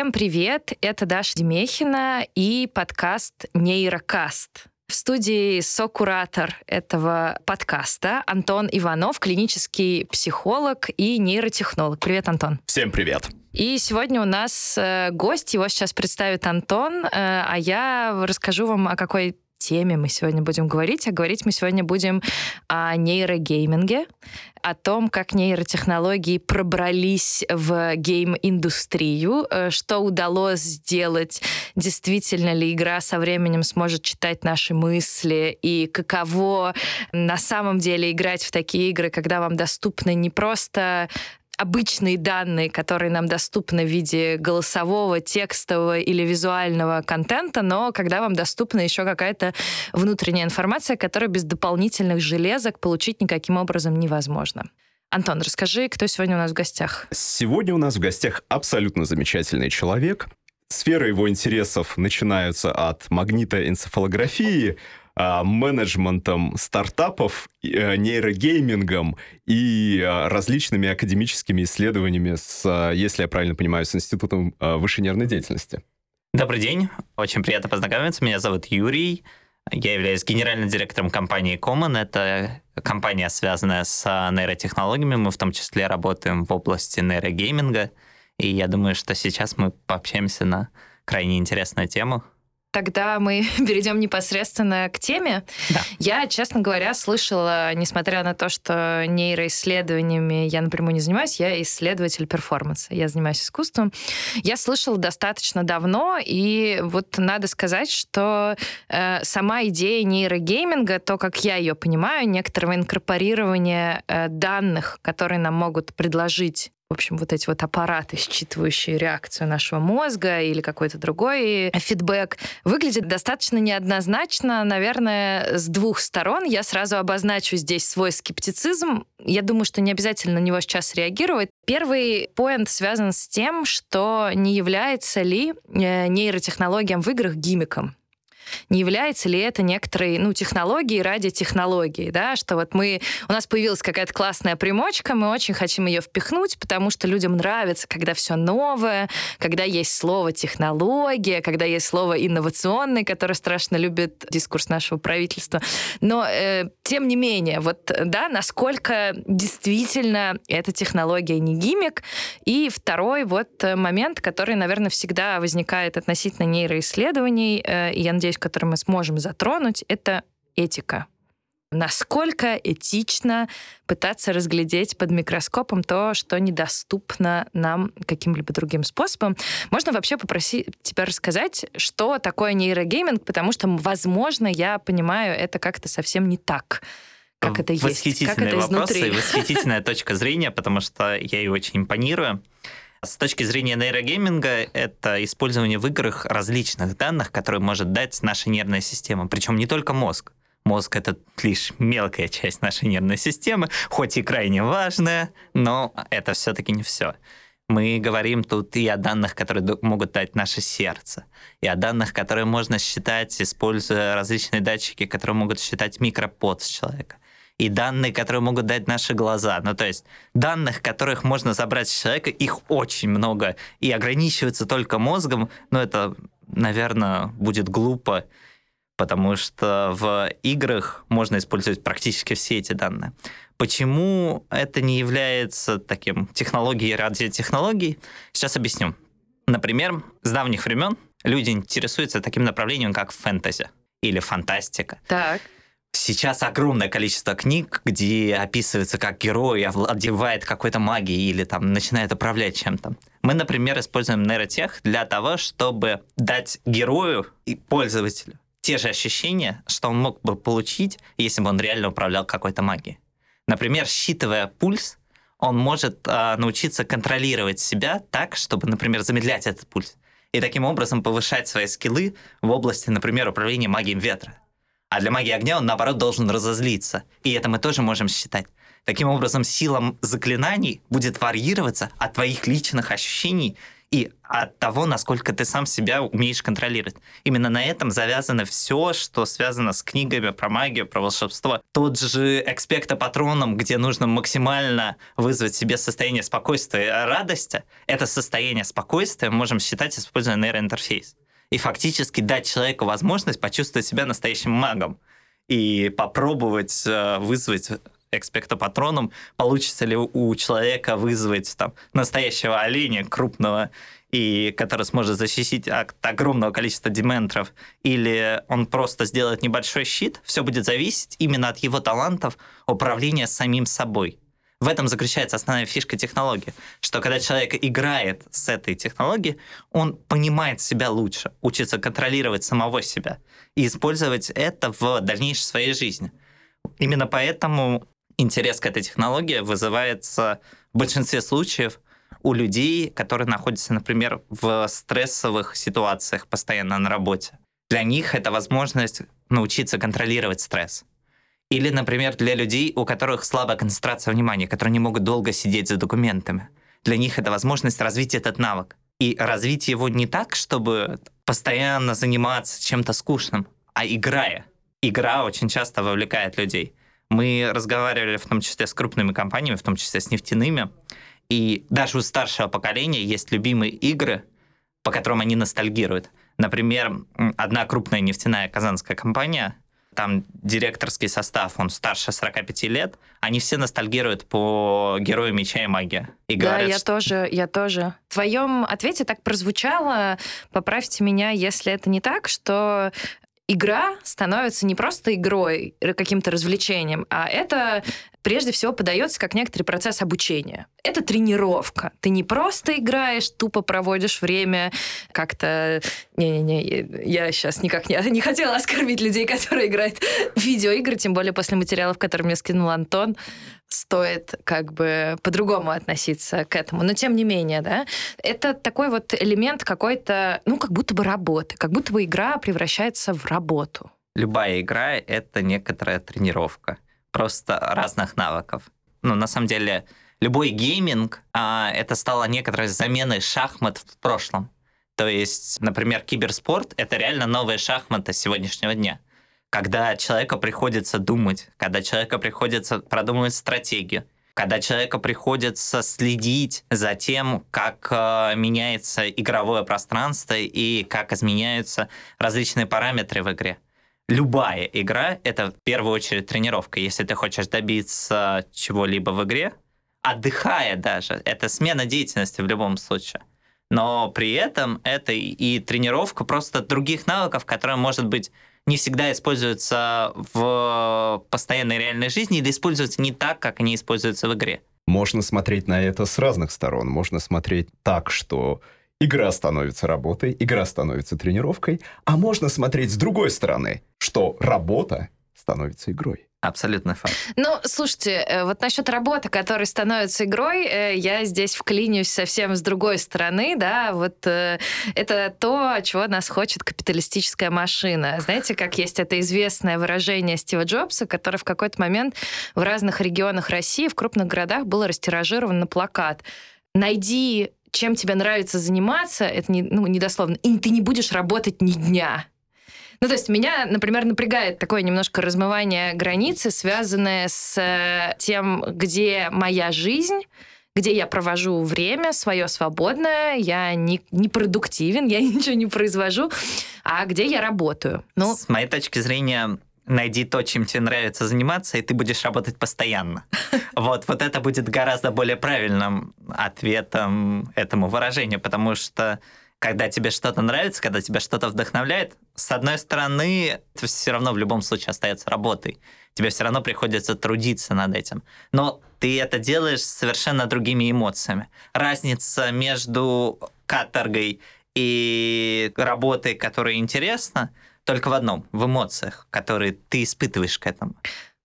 Всем привет! Это Даша Демехина и подкаст «Нейрокаст». В студии сокуратор этого подкаста Антон Иванов, клинический психолог и нейротехнолог. Привет, Антон. Всем привет. И сегодня у нас э, гость, его сейчас представит Антон, э, а я расскажу вам, о какой теме мы сегодня будем говорить. А говорить мы сегодня будем о нейрогейминге, о том, как нейротехнологии пробрались в гейм-индустрию, э, что удалось сделать, действительно ли игра со временем сможет читать наши мысли, и каково на самом деле играть в такие игры, когда вам доступны не просто обычные данные, которые нам доступны в виде голосового, текстового или визуального контента, но когда вам доступна еще какая-то внутренняя информация, которую без дополнительных железок получить никаким образом невозможно. Антон, расскажи, кто сегодня у нас в гостях? Сегодня у нас в гостях абсолютно замечательный человек. Сферы его интересов начинаются от магнитоэнцефалографии, менеджментом стартапов, э, нейрогеймингом и а, различными академическими исследованиями, с, а, если я правильно понимаю, с Институтом высшей нервной деятельности. Добрый день, очень приятно познакомиться. Меня зовут Юрий. Я являюсь генеральным директором компании Common. Это компания, связанная с нейротехнологиями. Мы в том числе работаем в области нейрогейминга. И я думаю, что сейчас мы пообщаемся на крайне интересную тему. Тогда мы перейдем непосредственно к теме. Да. Я, честно говоря, слышала, несмотря на то, что нейроисследованиями я напрямую не занимаюсь, я исследователь перформанса, я занимаюсь искусством. Я слышала достаточно давно, и вот надо сказать, что э, сама идея нейрогейминга, то, как я ее понимаю, некоторого инкорпорирования э, данных, которые нам могут предложить в общем, вот эти вот аппараты, считывающие реакцию нашего мозга или какой-то другой фидбэк, выглядит достаточно неоднозначно, наверное, с двух сторон. Я сразу обозначу здесь свой скептицизм. Я думаю, что не обязательно на него сейчас реагировать. Первый поинт связан с тем, что не является ли э, нейротехнологиям в играх гимиком не является ли это некоторой, ну, технологией ради технологии, да, что вот мы, у нас появилась какая-то классная примочка, мы очень хотим ее впихнуть, потому что людям нравится, когда все новое, когда есть слово технология, когда есть слово инновационный, которое страшно любит дискурс нашего правительства. Но, э, тем не менее, вот, да, насколько действительно эта технология не гимик. И второй вот момент, который, наверное, всегда возникает относительно нейроисследований, э, и я надеюсь, который мы сможем затронуть, это этика. Насколько этично пытаться разглядеть под микроскопом то, что недоступно нам каким-либо другим способом. Можно вообще попросить тебя рассказать, что такое нейрогейминг, потому что, возможно, я понимаю, это как-то совсем не так как это есть, как это изнутри. восхитительная точка зрения, потому что я ей очень импонирую. С точки зрения нейрогейминга, это использование в играх различных данных, которые может дать наша нервная система. Причем не только мозг. Мозг — это лишь мелкая часть нашей нервной системы, хоть и крайне важная, но это все-таки не все. Мы говорим тут и о данных, которые могут дать наше сердце, и о данных, которые можно считать, используя различные датчики, которые могут считать микропот с человека и данные, которые могут дать наши глаза. Ну, то есть данных, которых можно забрать с человека, их очень много, и ограничиваться только мозгом, ну, это, наверное, будет глупо, потому что в играх можно использовать практически все эти данные. Почему это не является таким технологией ради технологий? Сейчас объясню. Например, с давних времен люди интересуются таким направлением, как фэнтези или фантастика. Так. Сейчас огромное количество книг, где описывается, как герой овладевает какой-то магией или там начинает управлять чем-то. Мы, например, используем нейротех для того, чтобы дать герою и пользователю те же ощущения, что он мог бы получить, если бы он реально управлял какой-то магией. Например, считывая пульс, он может э, научиться контролировать себя так, чтобы, например, замедлять этот пульс. И таким образом повышать свои скиллы в области, например, управления магией ветра. А для магии огня он, наоборот, должен разозлиться. И это мы тоже можем считать. Таким образом, сила заклинаний будет варьироваться от твоих личных ощущений и от того, насколько ты сам себя умеешь контролировать. Именно на этом завязано все, что связано с книгами про магию, про волшебство. Тот же экспекта патроном, где нужно максимально вызвать себе состояние спокойствия и радости, это состояние спокойствия можем считать используя нейроинтерфейс. И фактически дать человеку возможность почувствовать себя настоящим магом и попробовать э, вызвать экспектопатроном, получится ли у человека вызвать там настоящего оленя крупного, и который сможет защитить от огромного количества дементров, или он просто сделает небольшой щит, все будет зависеть именно от его талантов управления самим собой. В этом заключается основная фишка технологии, что когда человек играет с этой технологией, он понимает себя лучше, учится контролировать самого себя и использовать это в дальнейшей своей жизни. Именно поэтому интерес к этой технологии вызывается в большинстве случаев у людей, которые находятся, например, в стрессовых ситуациях постоянно на работе. Для них это возможность научиться контролировать стресс. Или, например, для людей, у которых слабая концентрация внимания, которые не могут долго сидеть за документами. Для них это возможность развить этот навык. И развить его не так, чтобы постоянно заниматься чем-то скучным, а играя. Игра очень часто вовлекает людей. Мы разговаривали в том числе с крупными компаниями, в том числе с нефтяными, и даже у старшего поколения есть любимые игры, по которым они ностальгируют. Например, одна крупная нефтяная казанская компания, там директорский состав, он старше 45 лет, они все ностальгируют по герою меча и магии. И да, говорят, я что... тоже, я тоже. В твоем ответе так прозвучало, поправьте меня, если это не так, что игра становится не просто игрой, каким-то развлечением, а это прежде всего подается как некоторый процесс обучения. Это тренировка. Ты не просто играешь, тупо проводишь время как-то... Не-не-не, я сейчас никак не, не хотела оскорбить людей, которые играют в видеоигры, тем более после материалов, которые мне скинул Антон стоит как бы по-другому относиться к этому. Но тем не менее, да, это такой вот элемент какой-то, ну, как будто бы работы, как будто бы игра превращается в работу. Любая игра — это некоторая тренировка, просто разных навыков. Ну, на самом деле, любой гейминг а, это стало некоторой заменой шахмат в прошлом. То есть, например, киберспорт — это реально новые шахматы сегодняшнего дня — когда человеку приходится думать, когда человеку приходится продумывать стратегию, когда человеку приходится следить за тем, как э, меняется игровое пространство и как изменяются различные параметры в игре. Любая игра — это в первую очередь тренировка. Если ты хочешь добиться чего-либо в игре, отдыхая даже, это смена деятельности в любом случае. Но при этом это и тренировка просто других навыков, которые, может быть, не всегда используются в постоянной реальной жизни или используются не так, как они используются в игре. Можно смотреть на это с разных сторон. Можно смотреть так, что игра становится работой, игра становится тренировкой, а можно смотреть с другой стороны, что работа становится игрой. Абсолютно факт. Ну, слушайте, э, вот насчет работы, которая становится игрой, э, я здесь вклинюсь совсем с другой стороны, да, вот э, это то, чего нас хочет капиталистическая машина. Знаете, как есть это известное выражение Стива Джобса, которое в какой-то момент в разных регионах России, в крупных городах было растиражировано на плакат. Найди чем тебе нравится заниматься, это не, ну, недословно, и ты не будешь работать ни дня. Ну, то есть меня, например, напрягает такое немножко размывание границы, связанное с э, тем, где моя жизнь, где я провожу время свое свободное, я не, не продуктивен, я ничего не произвожу, а где я работаю. Ну, с моей точки зрения, найди то, чем тебе нравится заниматься, и ты будешь работать постоянно. Вот, вот это будет гораздо более правильным ответом этому выражению, потому что когда тебе что-то нравится, когда тебя что-то вдохновляет, с одной стороны, это все равно в любом случае остается работой. Тебе все равно приходится трудиться над этим. Но ты это делаешь совершенно другими эмоциями. Разница между каторгой и работой, которая интересна, только в одном, в эмоциях, которые ты испытываешь к этому.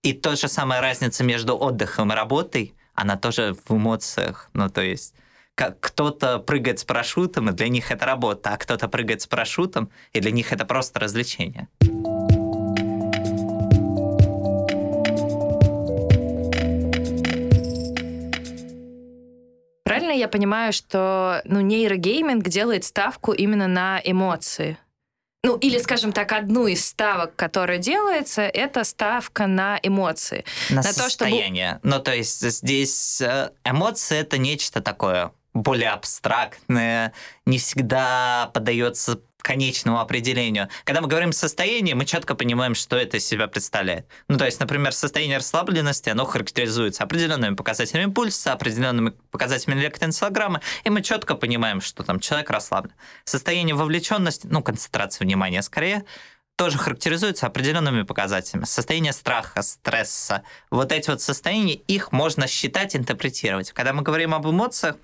И то же самая разница между отдыхом и работой, она тоже в эмоциях. Ну, то есть как кто-то прыгает с парашютом, и для них это работа, а кто-то прыгает с парашютом, и для них это просто развлечение. Правильно я понимаю, что ну, нейрогейминг делает ставку именно на эмоции. Ну, или, скажем так, одну из ставок, которая делается, это ставка на эмоции. На, На на то, чтобы- состояние. Ну, то есть здесь э, эмоции — это нечто такое более абстрактное, не всегда поддается конечному определению. Когда мы говорим состояние, мы четко понимаем, что это из себя представляет. Ну, то есть, например, состояние расслабленности, оно характеризуется определенными показателями пульса, определенными показателями электроэнцефалограммы, и мы четко понимаем, что там человек расслаблен. Состояние вовлеченности, ну, концентрация внимания скорее, тоже характеризуется определенными показателями. Состояние страха, стресса. Вот эти вот состояния, их можно считать, интерпретировать. Когда мы говорим об эмоциях,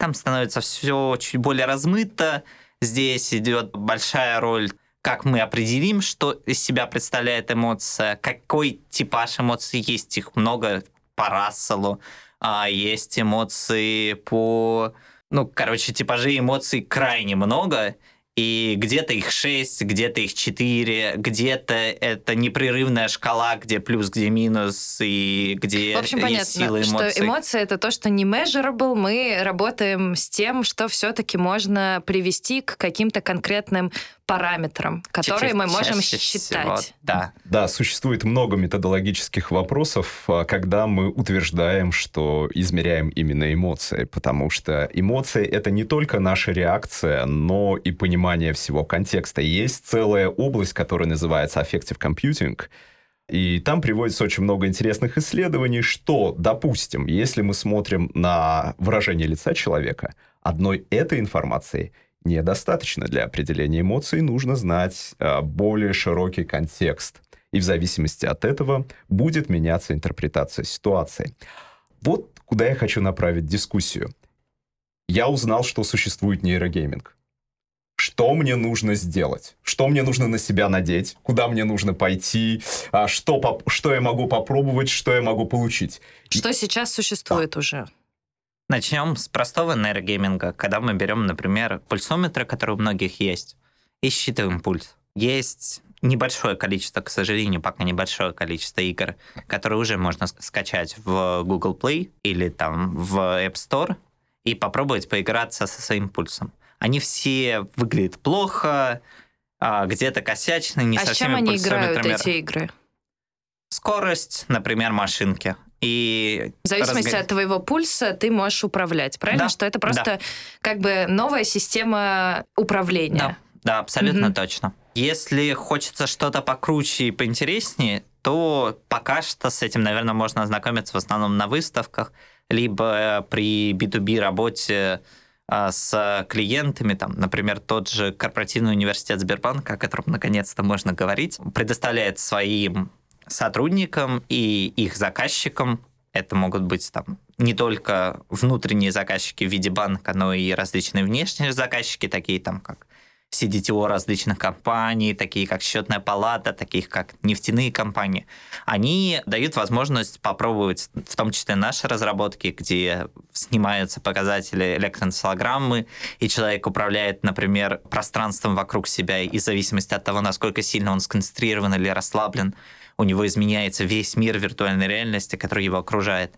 там становится все чуть более размыто. Здесь идет большая роль, как мы определим, что из себя представляет эмоция, какой типаж эмоций есть, их много по Расселу, а есть эмоции по... Ну, короче, типажей эмоций крайне много, и где-то их 6, где-то их 4, где-то это непрерывная шкала, где плюс, где минус, и где В общем, понятно, сила эмоций. что эмоции это то, что не measurable. Мы работаем с тем, что все-таки можно привести к каким-то конкретным параметрам, которые мы можем считать. да. Да, существует много методологических вопросов, когда мы утверждаем, что измеряем именно эмоции, потому что эмоции — это не только наша реакция, но и понимание всего контекста. Есть целая область, которая называется affective computing, и там приводится очень много интересных исследований, что, допустим, если мы смотрим на выражение лица человека, одной этой информации недостаточно для определения эмоций, нужно знать э, более широкий контекст. И в зависимости от этого будет меняться интерпретация ситуации. Вот куда я хочу направить дискуссию. Я узнал, что существует нейрогейминг. Что мне нужно сделать? Что мне нужно на себя надеть? Куда мне нужно пойти? А что, что я могу попробовать? Что я могу получить? Что сейчас существует уже? Начнем с простого нейрогейминга, когда мы берем, например, пульсометры, которые у многих есть, и считываем пульс. Есть небольшое количество, к сожалению, пока небольшое количество игр, которые уже можно ск- скачать в Google Play или там в App Store и попробовать поиграться со своим пульсом. Они все выглядят плохо, а, где-то косячно, не а со с чем они играют, эти игры? Скорость, например, машинки. И В зависимости разго- от твоего пульса ты можешь управлять, правильно? Да, Что это просто как бы новая система управления. Да, да, абсолютно Мгм. точно. Если хочется что-то покруче и поинтереснее, то пока что с этим, наверное, можно ознакомиться в основном на выставках, либо при B2B работе а, с клиентами, там, например, тот же корпоративный университет Сбербанка, о котором наконец-то можно говорить, предоставляет своим сотрудникам и их заказчикам, это могут быть там не только внутренние заказчики в виде банка, но и различные внешние заказчики, такие там как CDTO различных компаний, такие как счетная палата, таких как нефтяные компании, они дают возможность попробовать, в том числе наши разработки, где снимаются показатели электроэнцефалограммы, и человек управляет, например, пространством вокруг себя, и в зависимости от того, насколько сильно он сконцентрирован или расслаблен, у него изменяется весь мир виртуальной реальности, который его окружает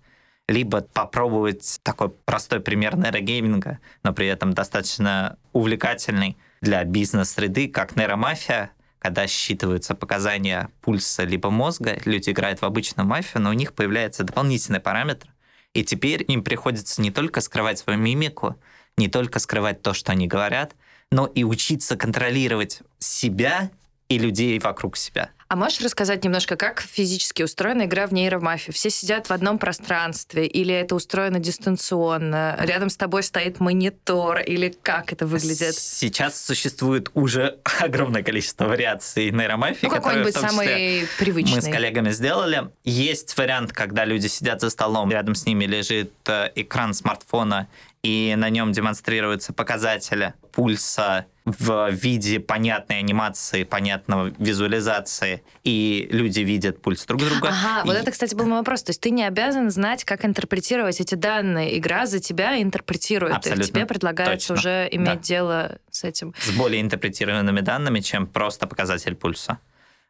либо попробовать такой простой пример нейрогейминга, но при этом достаточно увлекательный для бизнес-среды, как нейромафия, когда считываются показания пульса либо мозга, люди играют в обычную мафию, но у них появляется дополнительный параметр, и теперь им приходится не только скрывать свою мимику, не только скрывать то, что они говорят, но и учиться контролировать себя и людей вокруг себя. А можешь рассказать немножко, как физически устроена игра в нейромафию? Все сидят в одном пространстве, или это устроено дистанционно? Рядом с тобой стоит монитор, или как это выглядит? Сейчас существует уже огромное количество вариаций нейромафии, Ну, какой-нибудь самый привычный. мы с коллегами сделали. Есть вариант, когда люди сидят за столом, рядом с ними лежит э, экран смартфона, и на нем демонстрируются показатели пульса в виде понятной анимации, понятного визуализации, и люди видят пульс друг друга. Ага, И- вот это, кстати, был мой вопрос. То есть ты не обязан знать, как интерпретировать эти данные. Игра за тебя интерпретирует. Абсолютно И тебе предлагается точно. уже иметь Да. дело с этим. с более интерпретированными данными, чем просто показатель пульса.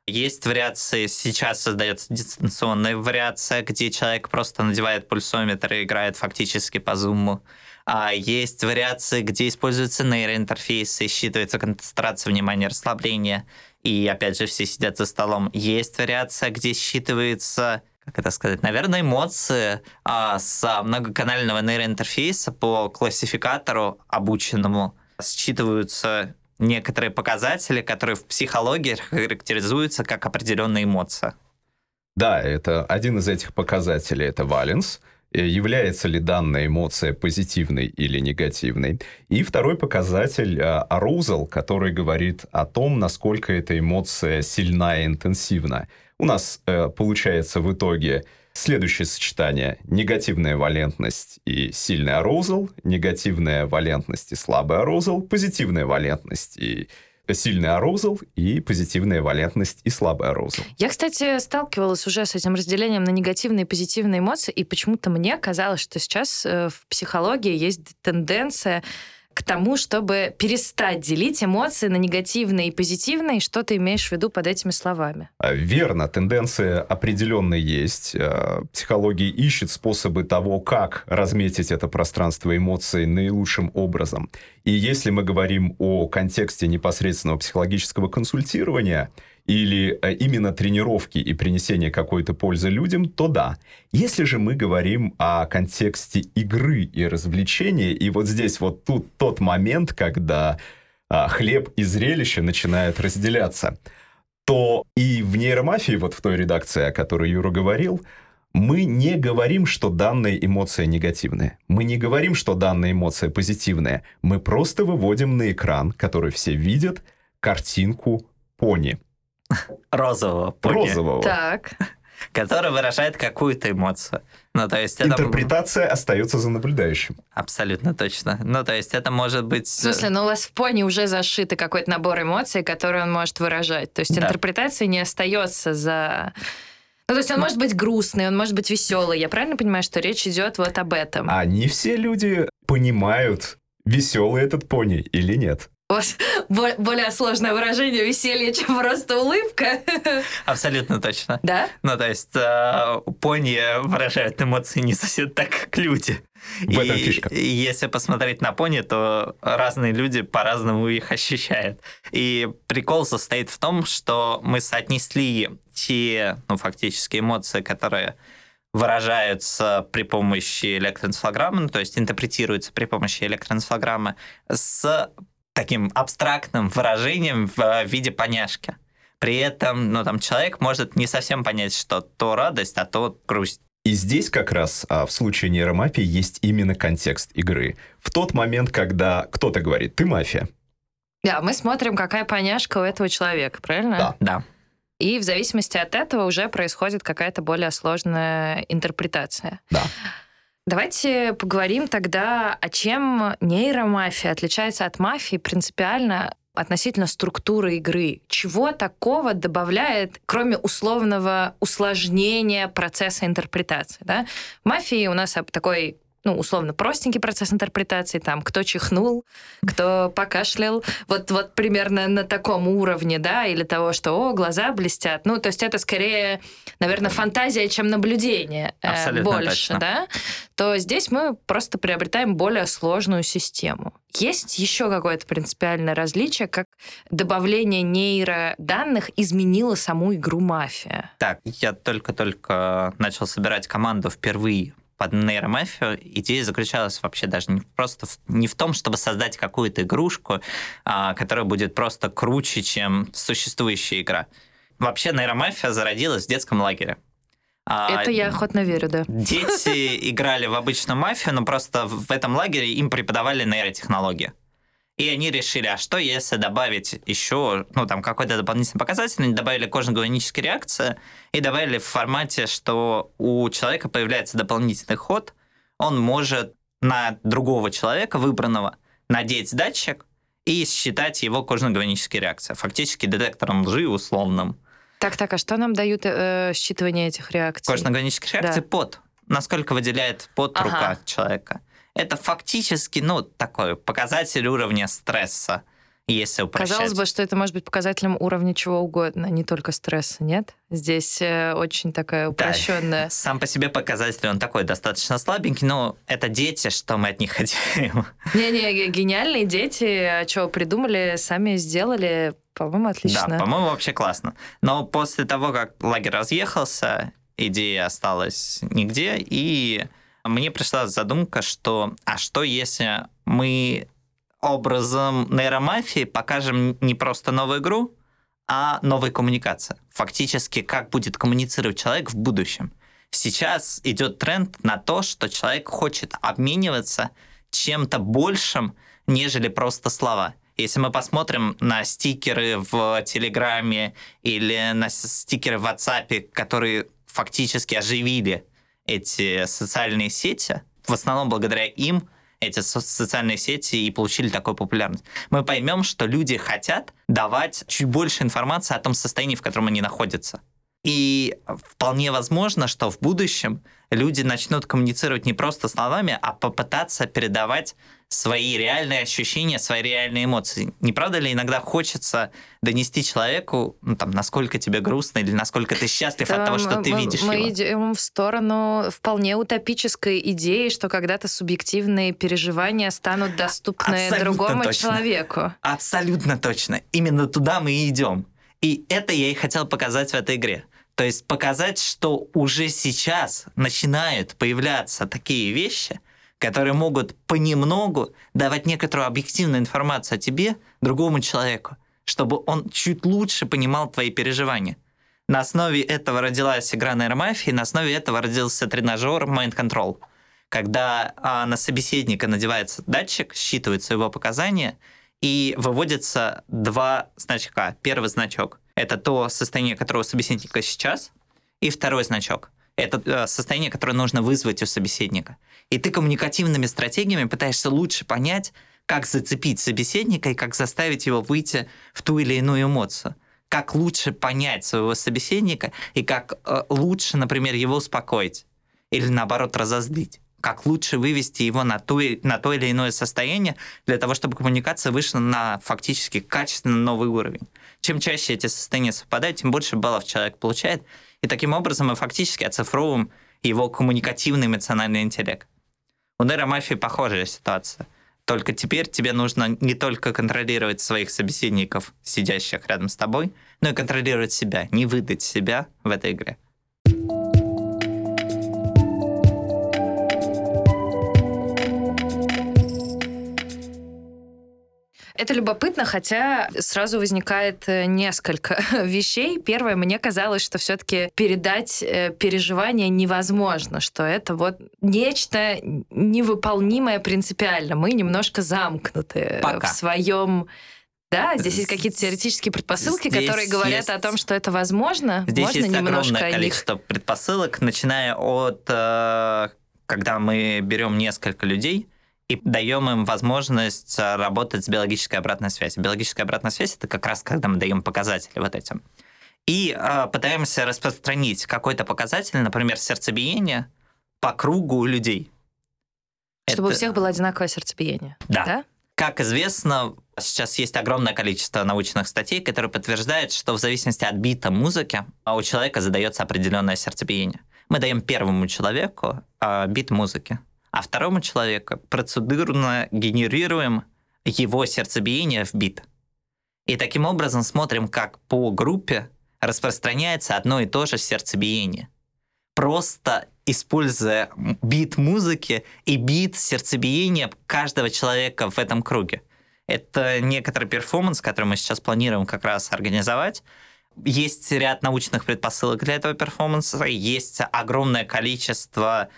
Есть вариации, сейчас создается дистанционная вариация, где человек просто надевает пульсометр и играет фактически по зуму. А есть вариации, где используются нейроинтерфейсы, считывается концентрация внимания, расслабление, и опять же все сидят за столом. Есть вариация, где считывается как это сказать, наверное, эмоции а, с многоканального нейроинтерфейса по классификатору обученному считываются некоторые показатели, которые в психологии характеризуются как определенная эмоция. Да, это один из этих показателей, это валенс, является ли данная эмоция позитивной или негативной. И второй показатель а, arousal, который говорит о том, насколько эта эмоция сильна и интенсивна. У нас э, получается в итоге следующее сочетание. Негативная валентность и сильный arousal, негативная валентность и слабый arousal, позитивная валентность и сильный ароузал и позитивная валентность и слабый ароузал. Я, кстати, сталкивалась уже с этим разделением на негативные и позитивные эмоции, и почему-то мне казалось, что сейчас э, в психологии есть тенденция к тому, чтобы перестать делить эмоции на негативные и позитивные. Что ты имеешь в виду под этими словами? А, верно, тенденция определенно есть. А, психология ищет способы того, как разметить это пространство эмоций наилучшим образом. И если мы говорим о контексте непосредственного психологического консультирования, или э, именно тренировки и принесение какой-то пользы людям, то да. Если же мы говорим о контексте игры и развлечения, и вот здесь вот тут тот момент, когда а, хлеб и зрелище начинают разделяться, то и в нейромафии, вот в той редакции, о которой Юра говорил, мы не говорим, что данная эмоция негативная. Мы не говорим, что данная эмоция позитивная. Мы просто выводим на экран, который все видят, картинку пони. Розового пони. Розового. Так. Который выражает какую-то эмоцию. Ну, то есть Интерпретация это... остается за наблюдающим. Абсолютно точно. Ну, то есть это может быть... В смысле, ну у вас в пони уже зашитый какой-то набор эмоций, которые он может выражать. То есть да. интерпретация не остается за... Ну, то есть он может быть грустный, он может быть веселый. Я правильно понимаю, что речь идет вот об этом? А не все люди понимают, веселый этот пони или нет. Вас более сложное выражение веселья, чем просто улыбка. Абсолютно точно. Да? Ну, то есть э, пони выражают эмоции не совсем так, как люди. В этом и, фишка. И если посмотреть на пони, то разные люди по-разному их ощущают. И прикол состоит в том, что мы соотнесли те, ну, фактически эмоции, которые выражаются при помощи электроэнцефалограммы, ну, то есть интерпретируются при помощи электроэнцефалограммы, с таким абстрактным выражением в э, виде поняшки. При этом, ну, там человек может не совсем понять, что то радость, а то грусть. И здесь как раз а, в случае нейромафии есть именно контекст игры. В тот момент, когда кто-то говорит, ты мафия. Да, мы смотрим, какая поняшка у этого человека, правильно? Да. Да. И в зависимости от этого уже происходит какая-то более сложная интерпретация. Да. Давайте поговорим тогда, о чем нейромафия отличается от мафии принципиально относительно структуры игры. Чего такого добавляет, кроме условного усложнения процесса интерпретации? Да? В мафии у нас такой ну, условно, простенький процесс интерпретации, там, кто чихнул, кто покашлял, вот, вот примерно на таком уровне, да, или того, что, о, глаза блестят. Ну, то есть это скорее, наверное, фантазия, чем наблюдение э, Абсолютно больше, точно. да, то здесь мы просто приобретаем более сложную систему. Есть еще какое-то принципиальное различие, как добавление нейроданных изменило саму игру «Мафия». Так, я только-только начал собирать команду впервые под нейромафию идея заключалась вообще даже не просто в, не в том, чтобы создать какую-то игрушку, а, которая будет просто круче, чем существующая игра. Вообще нейромафия зародилась в детском лагере. А, Это я охотно верю, да. Дети играли в обычную мафию, но просто в этом лагере им преподавали нейротехнологии. И они решили, а что если добавить еще, ну, там, какой-то дополнительный показатель, они добавили кожно-гуанические реакции и добавили в формате, что у человека появляется дополнительный ход, он может на другого человека, выбранного, надеть датчик и считать его кожно-гуанические реакции. Фактически детектором лжи условным. Так, так, а что нам дают э, считывание этих реакций? Кожно-гуанические реакции да. пот. Насколько выделяет пот ага. рука человека это фактически, ну, такой показатель уровня стресса. если упрощать. Казалось бы, что это может быть показателем уровня чего угодно, не только стресса, нет? Здесь э, очень такая упрощенная. Да, сам по себе показатель, он такой достаточно слабенький, но это дети, что мы от них хотим. Не-не, гениальные дети, а что придумали, сами сделали, по-моему, отлично. Да, по-моему, вообще классно. Но после того, как лагерь разъехался, идея осталась нигде, и мне пришла задумка, что а что если мы образом нейромафии покажем не просто новую игру, а новая коммуникация. Фактически, как будет коммуницировать человек в будущем. Сейчас идет тренд на то, что человек хочет обмениваться чем-то большим, нежели просто слова. Если мы посмотрим на стикеры в Телеграме или на стикеры в WhatsApp, которые фактически оживили эти социальные сети, в основном благодаря им эти социальные сети и получили такую популярность. Мы поймем, что люди хотят давать чуть больше информации о том состоянии, в котором они находятся. И вполне возможно, что в будущем люди начнут коммуницировать не просто словами, а попытаться передавать свои реальные ощущения, свои реальные эмоции. Не правда ли иногда хочется донести человеку, ну, там, насколько тебе грустно или насколько ты счастлив Да, от того, что мы- ты мы- видишь Мы его? идем в сторону вполне утопической идеи, что когда-то субъективные переживания станут доступны Абсолютно другому точно. человеку. Абсолютно точно. Именно туда мы и идем. И это я и хотел показать в этой игре. То есть показать, что уже сейчас начинают появляться такие вещи, которые могут понемногу давать некоторую объективную информацию о тебе другому человеку, чтобы он чуть лучше понимал твои переживания. На основе этого родилась игра нейромафии, на основе этого родился тренажер Mind Control, когда а, на собеседника надевается датчик, считываются его показания, и выводится два значка. Первый значок — это то состояние, которое у собеседника сейчас, и второй значок — это э, состояние, которое нужно вызвать у собеседника. И ты коммуникативными стратегиями пытаешься лучше понять, как зацепить собеседника и как заставить его выйти в ту или иную эмоцию. Как лучше понять своего собеседника и как э, лучше, например, его успокоить или наоборот разозлить. Как лучше вывести его на, ту, на то или иное состояние для того, чтобы коммуникация вышла на фактически качественно новый уровень. Чем чаще эти состояния совпадают, тем больше баллов человек получает. И таким образом мы фактически оцифровываем его коммуникативный эмоциональный интеллект. У нейромафии похожая ситуация. Только теперь тебе нужно не только контролировать своих собеседников, сидящих рядом с тобой, но и контролировать себя, не выдать себя в этой игре. Это любопытно, хотя сразу возникает э, несколько вещей. Первое, мне казалось, что все-таки передать э, переживания невозможно, что это вот нечто невыполнимое принципиально. Мы немножко замкнуты Пока. в своем... Да, здесь есть какие-то теоретические предпосылки, Здесь которые говорят есть- о том, что это возможно. Здесь Можно есть немножко огромное о них? количество предпосылок, начиная от, э, когда мы берем несколько людей и даем им возможность э, работать с биологической обратной связью. Биологическая обратная связь это как раз когда мы даем показатели вот этим. И э, пытаемся распространить какой-то показатель, например, сердцебиение по кругу у людей. Чтобы у Это- всех было одинаковое сердцебиение. Да. да? Как известно, сейчас есть огромное количество научных статей, которые подтверждают, что в зависимости от бита музыки а у человека задается определенное сердцебиение. Мы даем первому человеку а, бит музыки, а второму человеку процедурно генерируем его сердцебиение в бит. И таким образом смотрим, как по группе распространяется одно и то же сердцебиение. Просто используя бит музыки и бит сердцебиения каждого человека в этом круге. Это некоторый перформанс, который мы сейчас планируем как раз организовать. Есть ряд научных предпосылок для этого перформанса, есть огромное количество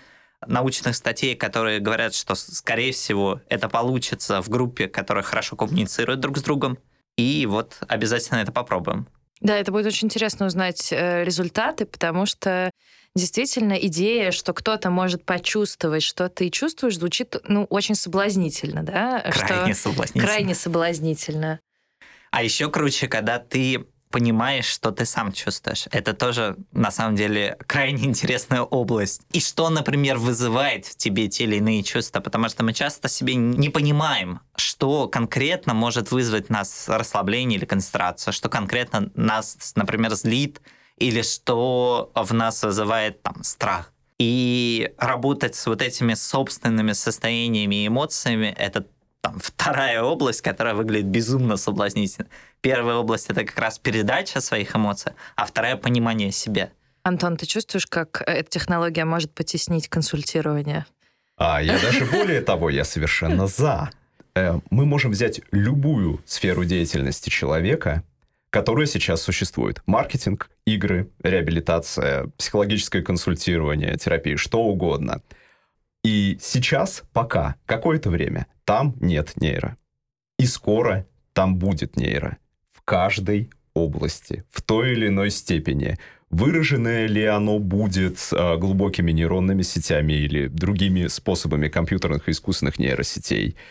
научных статей, которые говорят, что, скорее всего, это получится в группе, которая хорошо коммуницирует друг с другом. И вот обязательно это попробуем. Да, это будет очень интересно узнать э, результаты, потому что действительно идея, что кто-то может почувствовать, что ты чувствуешь, звучит ну, очень соблазнительно, да? Крайне что... соблазнительно. Крайне соблазнительно. А еще круче, когда ты понимаешь, что ты сам чувствуешь. Это тоже, на самом деле, крайне интересная область. И что, например, вызывает в тебе те или иные чувства, потому что мы часто себе не понимаем, что конкретно может вызвать нас расслабление или концентрацию, что конкретно нас, например, злит, или что в нас вызывает там страх. И работать с вот этими собственными состояниями и эмоциями — это там, вторая область, которая выглядит безумно соблазнительно. Первая область — это как раз передача своих эмоций, а вторая — понимание себя. Антон, ты чувствуешь, как эта технология может потеснить консультирование? А я даже более того, я совершенно за. Э, мы можем взять любую сферу деятельности человека, которая сейчас существует. Маркетинг, игры, реабилитация, психологическое консультирование, терапия, что угодно. И сейчас, пока, какое-то время, там нет нейро. И скоро там будет нейро. В каждой области, в той или иной степени. Выраженное ли оно будет э, глубокими нейронными сетями или другими способами компьютерных и искусственных нейросетей –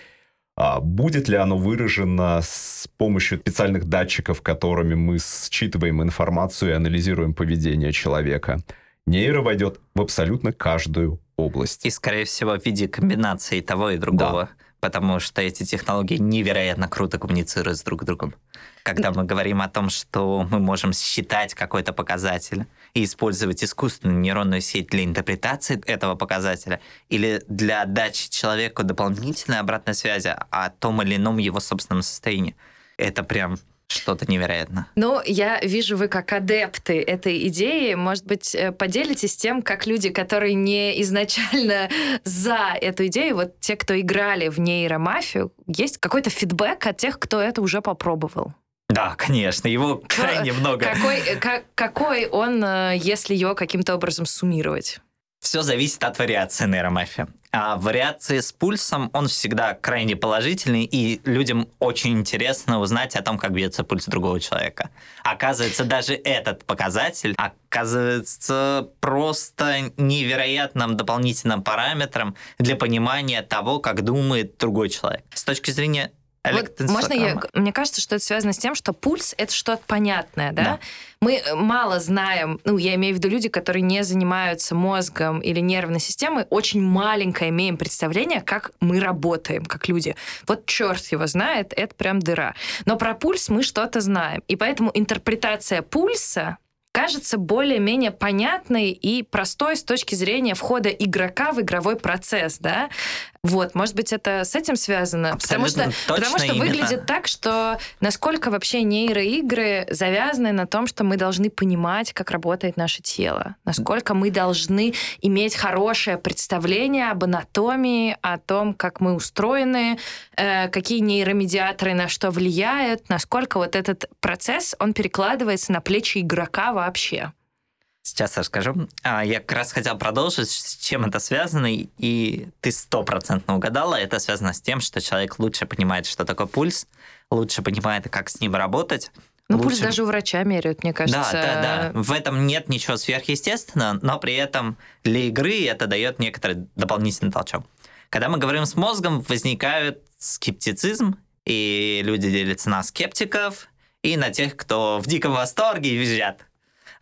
а будет ли оно выражено с помощью специальных датчиков, которыми мы считываем информацию и анализируем поведение человека? Нейро войдет в абсолютно каждую область. И, скорее всего, в виде комбинации того и другого. Да потому что эти технологии невероятно круто коммуницируют с друг другом. Когда мы говорим о том, что мы можем считать какой-то показатель и использовать искусственную нейронную сеть для интерпретации этого показателя или для отдачи человеку дополнительной обратной связи о том или ином его собственном состоянии, это прям что-то невероятно. Ну, я вижу, вы как адепты этой идеи. Может быть, э, поделитесь тем, как люди, которые не изначально за эту идею, вот те, кто играли в нейромафию, есть какой-то фидбэк от тех, кто это уже попробовал? Да, конечно, его крайне много. Какой, э, как, какой он, э, если его каким-то образом суммировать? Все зависит от вариации нейромафии. А вариации с пульсом, он всегда крайне положительный, и людям очень интересно узнать о том, как бьется пульс другого человека. Оказывается, даже этот показатель оказывается просто невероятным дополнительным параметром для понимания того, как думает другой человек. С точки зрения вот можно я, мне кажется, что это связано с тем, что пульс это что-то понятное, да? да? Мы э, мало знаем, ну, я имею в виду люди, которые не занимаются мозгом или нервной системой, очень маленькое имеем представление, как мы работаем, как люди. Вот черт его знает, это прям дыра. Но про пульс мы что-то знаем. И поэтому интерпретация пульса кажется более-менее понятной и простой с точки зрения входа игрока в игровой процесс, да? Вот, может быть, это с этим связано? Абсолютно потому что, потому что именно. выглядит так, что насколько вообще нейроигры завязаны на том, что мы должны понимать, как работает наше тело, насколько мы должны иметь хорошее представление об анатомии, о том, как мы устроены, э, какие нейромедиаторы на что влияют, насколько вот этот процесс, он перекладывается на плечи игрока вообще. Сейчас расскажу. А, я как раз хотел продолжить, с чем это связано, и ты стопроцентно угадала. Это связано с тем, что человек лучше понимает, что такое пульс, лучше понимает, как с ним работать. Ну, лучше... пульс даже у врача меряют, мне кажется. Да, да, да. В этом нет ничего сверхъестественного, но при этом для игры это дает некоторый дополнительный толчок. Когда мы говорим с мозгом, возникает скептицизм, и люди делятся на скептиков и на тех, кто в диком восторге и визжат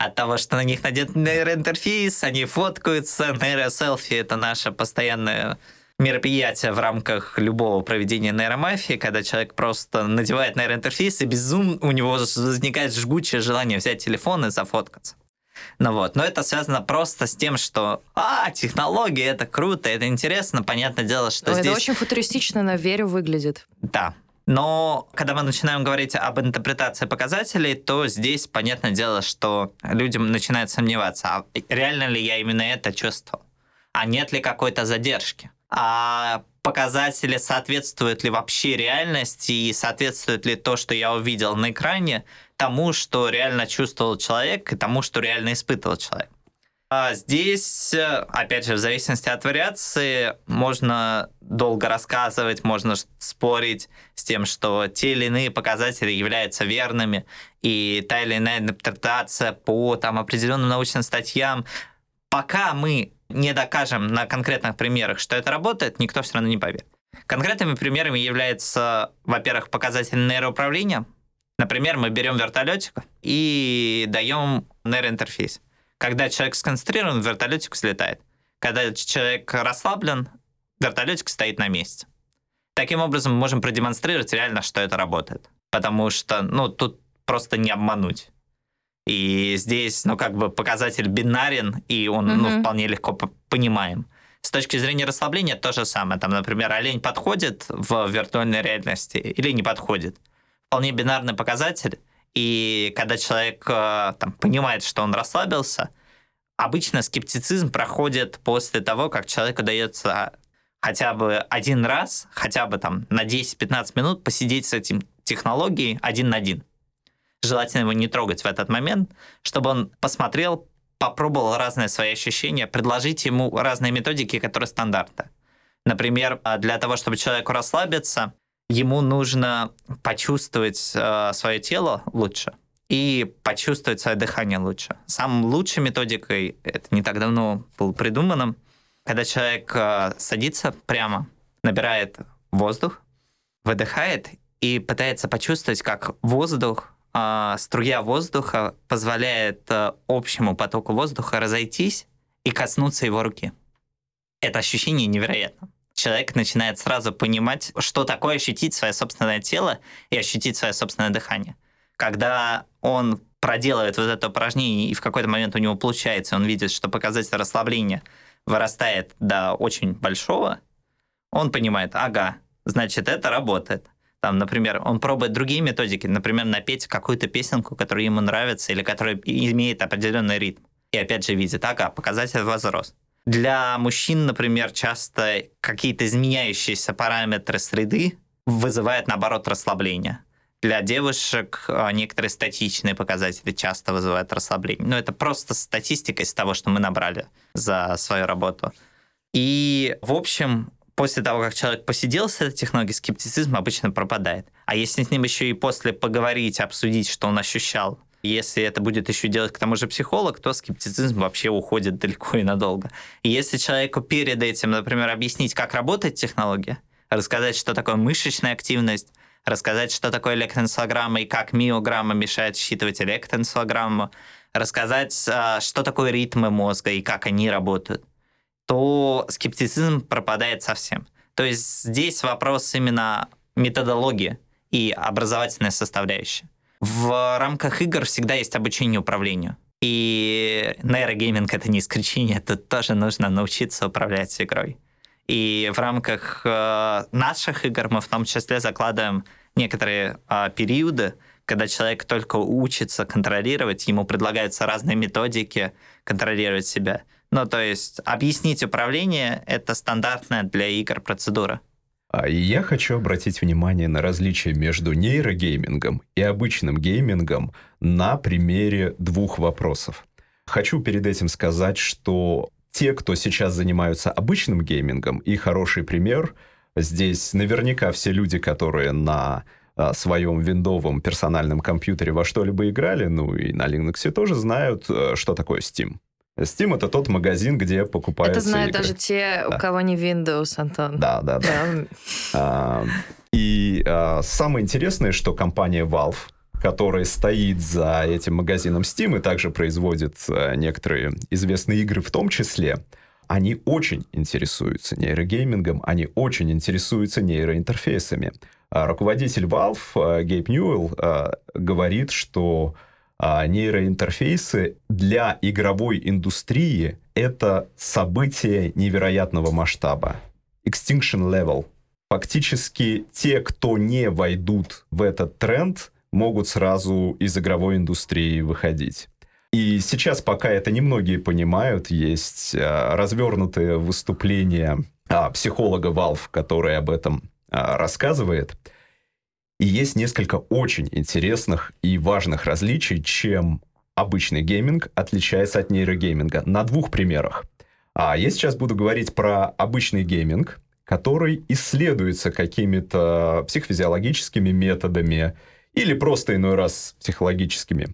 от того, что на них надет нейроинтерфейс, они фоткаются, нейроселфи — это наше постоянное мероприятие в рамках любого проведения нейромафии, когда человек просто надевает нейроинтерфейс, и безум у него возникает жгучее желание взять телефон и зафоткаться. Ну вот, но это связано просто с тем, что, а, технологии, это круто, это интересно, понятное дело, что но здесь... Это очень футуристично, на верю, выглядит. Да, но когда мы начинаем говорить об интерпретации показателей, то здесь понятное дело, что людям начинают сомневаться, а реально ли я именно это чувствовал? А нет ли какой-то задержки? А показатели соответствуют ли вообще реальности и соответствует ли то, что я увидел на экране, тому, что реально чувствовал человек и тому, что реально испытывал человек. А здесь, опять же, в зависимости от вариации, можно долго рассказывать, можно спорить с тем, что те или иные показатели являются верными, и та или иная интерпретация по там, определенным научным статьям. Пока мы не докажем на конкретных примерах, что это работает, никто все равно не поверит. Конкретными примерами являются, во-первых, показатели нейроуправления, Например, мы берем вертолетик и даем нейроинтерфейс. Когда человек сконцентрирован, вертолетик взлетает. Когда человек расслаблен, вертолетик стоит на месте. Таким образом, мы можем продемонстрировать реально, что это работает. Потому что, ну, тут просто не обмануть. И здесь, ну, как бы показатель бинарен, и он, mm-hmm. ну, вполне легко понимаем. С точки зрения расслабления то же самое. Там, например, олень подходит в виртуальной реальности или не подходит. Вполне бинарный показатель. И когда человек э, там, понимает, что он расслабился, обычно скептицизм проходит после того, как человеку дается хотя бы один раз, хотя бы там на 10-15 минут посидеть с этим технологией один на один. Желательно его не трогать в этот момент, чтобы он посмотрел, попробовал разные свои ощущения, предложить ему разные методики, которые стандартны. Например, а, для того, чтобы человеку расслабиться, ему нужно почувствовать э, свое тело лучше и почувствовать свое дыхание лучше. Самой лучшей методикой, это не так давно было придумано, когда человек э, садится прямо, набирает воздух, выдыхает и пытается почувствовать, как воздух, э, струя воздуха позволяет э, общему потоку воздуха разойтись и коснуться его руки. Это ощущение невероятно. Человек начинает сразу понимать, что такое ощутить свое собственное тело и ощутить свое собственное дыхание. Когда он проделывает вот это упражнение, и в какой-то момент у него получается, он видит, что показатель расслабления – вырастает до очень большого, он понимает, ага, значит, это работает. Там, например, он пробует другие методики, например, напеть какую-то песенку, которая ему нравится или которая имеет определенный ритм. И опять же видит, ага, показатель возрос. Для мужчин, например, часто какие-то изменяющиеся параметры среды вызывают, наоборот, расслабление. Для девушек а, некоторые статичные показатели часто вызывают расслабление. Но это просто статистика из того, что мы набрали за свою работу. И, в общем, после того, как человек посидел с этой технологией, скептицизм обычно пропадает. А если с ним еще и после поговорить, обсудить, что он ощущал, если это будет еще делать к тому же психолог, то скептицизм вообще уходит далеко и надолго. И если человеку перед этим, например, объяснить, как работает технология, рассказать, что такое мышечная активность, рассказать, что такое электроэнцефалограмма и как миограмма мешает считывать электроэнцефалограмму, рассказать, а, что такое ритмы мозга и как они работают, то скептицизм пропадает совсем. То есть здесь вопрос именно методологии и образовательная составляющая. В рамках игр всегда есть обучение управлению. И нейрогейминг — это не исключение, тут тоже нужно научиться управлять игрой. И в рамках э, наших игр мы в том числе закладываем некоторые э, периоды, когда человек только учится контролировать, ему предлагаются разные методики контролировать себя. Ну, то есть объяснить управление — это стандартная для игр процедура. А я хочу обратить внимание на различия между нейрогеймингом и обычным геймингом на примере двух вопросов. Хочу перед этим сказать, что те, кто сейчас занимаются обычным геймингом, и хороший пример, здесь наверняка все люди, которые на а, своем виндовом персональном компьютере во что-либо играли, ну и на Linux тоже знают, а, что такое Steam. Steam это тот магазин, где покупаются Это знают игры. даже те, да. у кого не Windows, Антон. Да, да, да. Да. А, и а, самое интересное, что компания Valve который стоит за этим магазином Steam и также производит э, некоторые известные игры в том числе, они очень интересуются нейрогеймингом, они очень интересуются нейроинтерфейсами. А руководитель Valve э, Гейб Ньюэлл э, говорит, что нейроинтерфейсы для игровой индустрии это событие невероятного масштаба. Extinction level. Фактически те, кто не войдут в этот тренд, могут сразу из игровой индустрии выходить. И сейчас, пока это немногие понимают, есть а, развернутые выступления а, психолога Valve, который об этом а, рассказывает. И есть несколько очень интересных и важных различий, чем обычный гейминг отличается от нейрогейминга. На двух примерах. А я сейчас буду говорить про обычный гейминг, который исследуется какими-то психофизиологическими методами, или просто иной раз психологическими.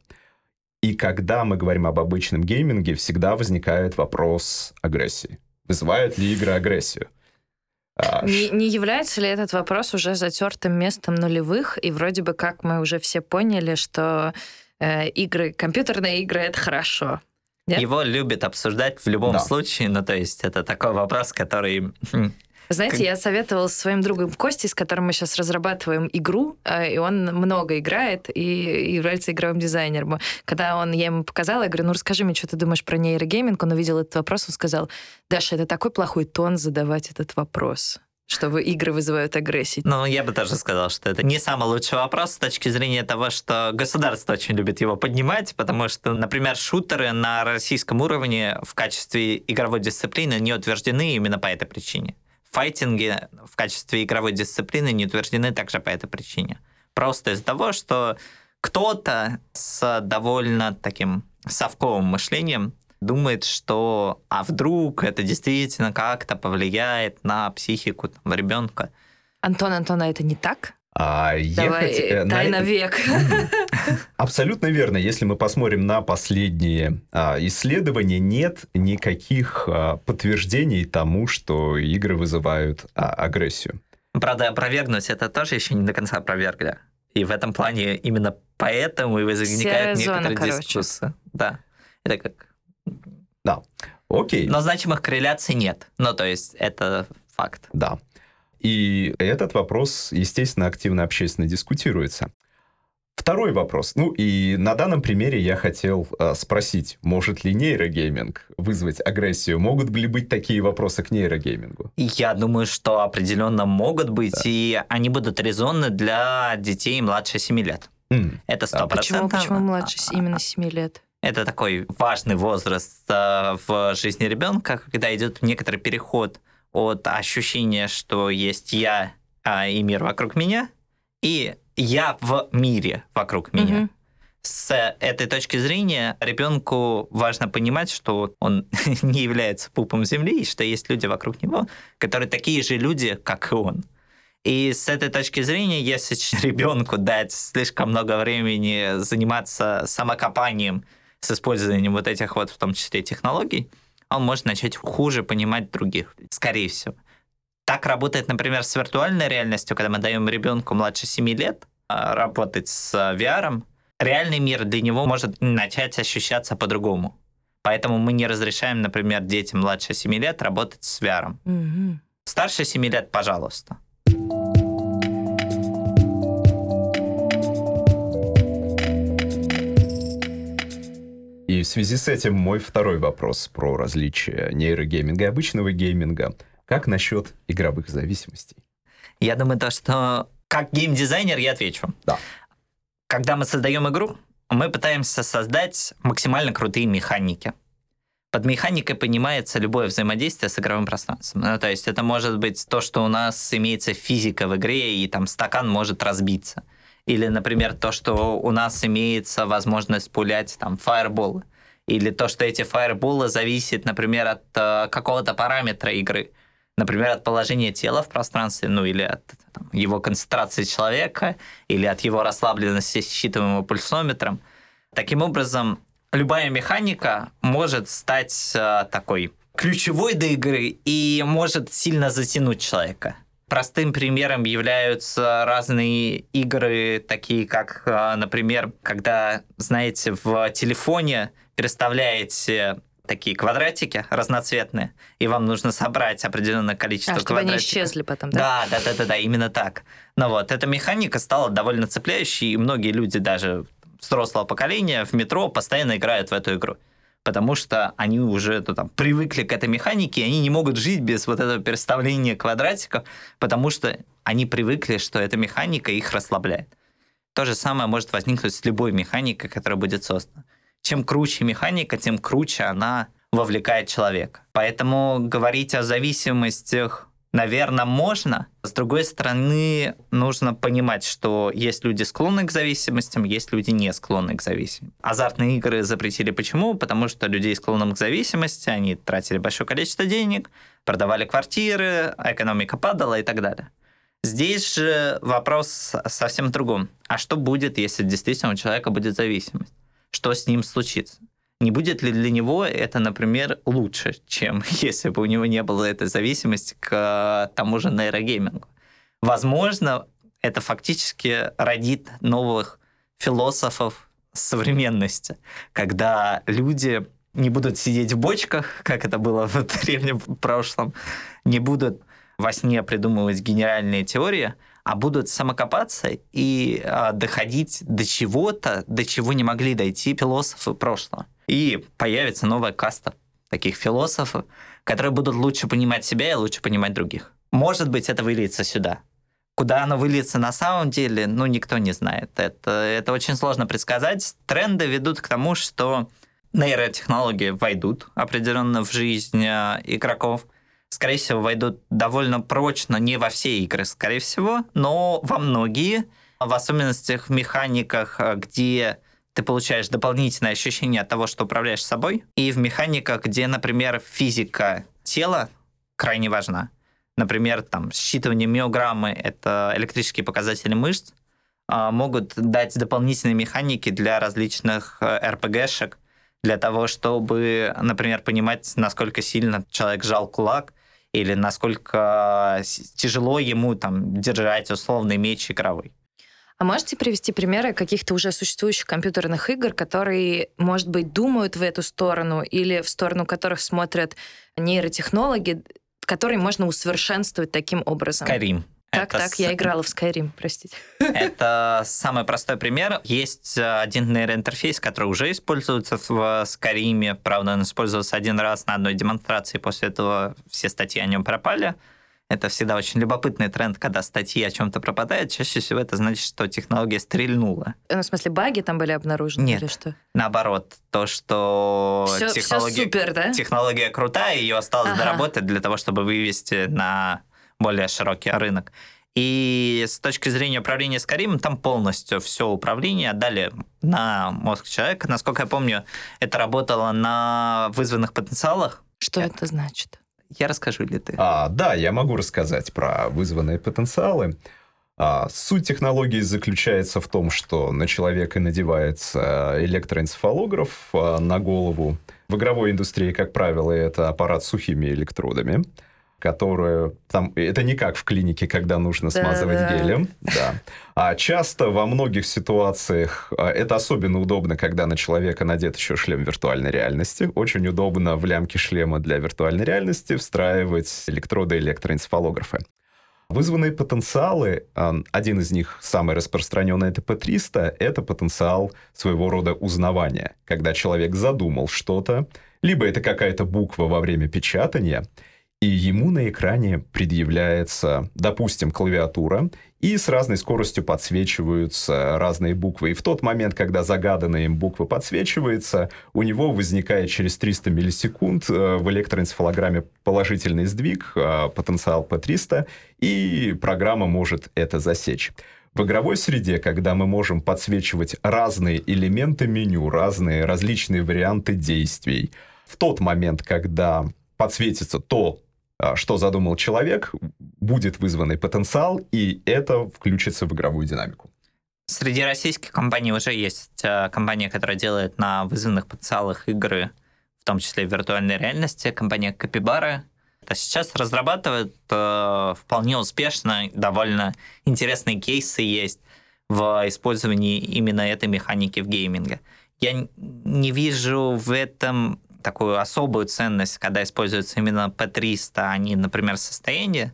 И когда мы говорим об обычном гейминге, всегда возникает вопрос агрессии. Вызывают ли игры агрессию? А, Не, не является ли этот вопрос уже затертым местом нулевых? И вроде бы как мы уже все поняли, что э, игры, компьютерные игры это хорошо. Нет? Его любят обсуждать в любом Да. случае, ну то есть это такой вопрос, который... Знаете, я советовала своим другом Костей, с которым мы сейчас разрабатываем игру, э, и он много играет и является игровым дизайнером. Когда он, я ему показала, я говорю, ну расскажи мне, что ты думаешь про нейрогейминг, он увидел этот вопрос, он сказал, Даша, это такой плохой тон задавать этот вопрос, что вы- игры вызывают агрессию. Ну, я бы тоже сказал, что это не самый лучший вопрос с точки зрения того, что государство очень любит его поднимать, потому что, например, шутеры на российском уровне в качестве игровой дисциплины не утверждены именно по этой причине. Файтинги в качестве игровой дисциплины не утверждены также по этой причине. Просто из-за того, что кто-то с довольно таким совковым мышлением думает, что а вдруг это действительно как-то повлияет на психику там, ребенка. Антон, Антон, а это не так? А Давай, хот- э, на тайна это- век. Абсолютно верно. Если мы посмотрим на последние а, исследования, нет никаких а, подтверждений тому, что игры вызывают а, агрессию. Правда, опровергнуть это тоже еще не до конца опровергли. И в этом плане именно поэтому и зона, некоторые короче. дискуссии. Да. Это как... Окей. Но значимых корреляций нет. Ну, то есть это факт. Да. И этот вопрос, естественно, активно общественно дискутируется. Второй вопрос. Ну и на данном примере я хотел э, спросить, может ли нейрогейминг вызвать агрессию? Могут ли быть такие вопросы к нейрогеймингу? Я думаю, что определенно могут быть, и они будут резонны для детей младше 7 лет. М, Это А 100%. Почему, почему младше именно 7 лет? Это такой важный возраст э, в жизни ребенка, когда идет некоторый переход от ощущения, что есть я а, и мир вокруг меня, и я в мире вокруг меня. Мгм. С этой точки зрения ребенку важно понимать, что он не является пупом земли, и что есть люди вокруг него, которые такие же люди, как и он. И с этой точки зрения, если ребенку дать слишком много времени заниматься самокопанием с использованием вот этих вот, в том числе, технологий, он может начать хуже понимать других, скорее всего. Так работает, например, с виртуальной реальностью, когда мы даем ребенку младше 7 лет а, работать с VR, реальный мир для него может начать ощущаться по-другому. Поэтому мы не разрешаем, например, детям младше 7 лет работать с VR. Мгм. Старше 7 лет, пожалуйста. И в связи с этим мой второй вопрос про различия нейрогейминга и обычного гейминга. Как насчет игровых зависимостей? Я думаю, то, что как геймдизайнер я отвечу. Да. Когда мы создаем игру, мы пытаемся создать максимально крутые механики. Под механикой понимается любое взаимодействие с игровым пространством. Ну, то есть это может быть то, что у нас имеется физика в игре, и там стакан может разбиться. Или, например, то, что у нас имеется возможность пулять там фаерболы. Или то, что эти фаерболы зависят, например, от э, какого-то параметра игры. Например, от положения тела в пространстве, ну или от там, его концентрации человека, или от его расслабленности с считываемым пульсометром. Таким образом, любая механика может стать э, такой ключевой до игры и может сильно затянуть человека. Простым примером являются разные игры, такие как, э, например, когда, знаете, в телефоне переставляете такие квадратики разноцветные, и вам нужно собрать определенное количество А, чтобы они квадратиков. исчезли потом, да? Да, да, да, да, да, именно так. Ну вот, эта механика стала довольно цепляющей, и многие люди даже взрослого поколения в метро постоянно играют в эту игру. Потому что они уже ну, там, привыкли к этой механике, и они не могут жить без вот этого переставления квадратиков, потому что они привыкли, что эта механика их расслабляет. То же самое может возникнуть с любой механикой, которая будет создана. Чем круче механика, тем круче она вовлекает человека. Поэтому говорить о зависимостях, наверное, можно. С другой стороны, нужно понимать, что есть люди склонны к зависимостям, есть люди не склонны к зависимости. Азартные игры запретили почему? Потому что людей, склонных к зависимости, они тратили большое количество денег, продавали квартиры, экономика падала и так далее. Здесь же вопрос совсем другом. А что будет, если действительно у человека будет зависимость? Что с ним случится? Не будет ли для него это, например, лучше, чем если бы у него не было этой зависимости к тому же нейрогеймингу. Возможно, это фактически родит новых философов современности, когда люди не будут сидеть в бочках, как это было в древнем прошлом, не будут во сне придумывать генеральные теории, а будут самокопаться и а, доходить до чего-то, до чего не могли дойти философы прошлого. И появится новая каста таких философов, которые будут лучше понимать себя и лучше понимать других. Может быть, это выльется сюда. Куда оно выльется на самом деле, ну, никто не знает. Это, это очень сложно предсказать. Тренды ведут к тому, что нейротехнологии войдут определенно в жизнь э, игроков. Скорее всего, войдут довольно прочно, не во все игры, скорее всего, но во многие, в особенности в механиках, э, где ты получаешь дополнительное ощущение от того, что управляешь собой, и в механиках, где, например, физика тела крайне важна. Например, там, считывание миограммы — это электрические показатели мышц, а, могут дать дополнительные механики для различных э, для того, чтобы, например, понимать, насколько сильно человек сжал кулак, или насколько тяжело ему там держать условный меч игровой. А можете привести примеры каких-то уже существующих компьютерных игр, которые, может быть, думают в эту сторону или в сторону которых смотрят нейротехнологи, которые можно усовершенствовать таким образом? Skyrim. Так, это так, с... я играла в Skyrim, простите. Это самый простой пример. Есть э, один нейроинтерфейс, который уже используется в Skyrim. Правда, он использовался один раз на одной демонстрации, после этого все статьи о нем пропали. Это всегда очень любопытный тренд, когда статьи о чем-то пропадают. Чаще всего это значит, что технология стрельнула. Ну, в смысле, баги там были обнаружены Нет, или что? наоборот. То, что все, технология, все супер, да? технология крутая, ее осталось ага. доработать для того, чтобы вывести на более широкий рынок. И с точки зрения управления Скаримом, там полностью все управление отдали на мозг человека. Насколько я помню, это работало на вызванных потенциалах. Что это значит? Я расскажу или ты? А, да, я могу рассказать про вызванные потенциалы. А, суть технологии заключается в том, что на человека надевается электроэнцефалограф а, на голову. В игровой индустрии, как правило, это аппарат с сухими электродами которую там это не как в клинике, когда нужно смазывать да, гелем, да. А часто во многих ситуациях а, это особенно удобно, когда на человека надет еще шлем виртуальной реальности. Очень удобно в лямке шлема для виртуальной реальности встраивать электроды электроэнцефалографы. Вызванные потенциалы, а, один из них самый распространенный, это P300, это потенциал своего рода узнавания, когда человек задумал что-то, либо это какая-то буква во время печатания, и ему на экране предъявляется, допустим, клавиатура, и с разной скоростью подсвечиваются разные буквы. И в тот момент, когда загаданная им буква подсвечивается, у него возникает через 300 миллисекунд э, в электроэнцефалограмме положительный сдвиг, э, потенциал P300, и программа может это засечь. В игровой среде, когда мы можем подсвечивать разные элементы меню, разные различные варианты действий, в тот момент, когда подсветится то, что задумал человек, будет вызванный потенциал, и это включится в игровую динамику. Среди российских компаний уже есть а, компания, которая делает на вызванных потенциалах игры, в том числе в виртуальной реальности, компания Capybara. А сейчас разрабатывают э, вполне успешно, довольно интересные кейсы есть в использовании именно этой механики в гейминге. Я не вижу в этом такую особую ценность, когда используется именно P300, а не, например, состояние.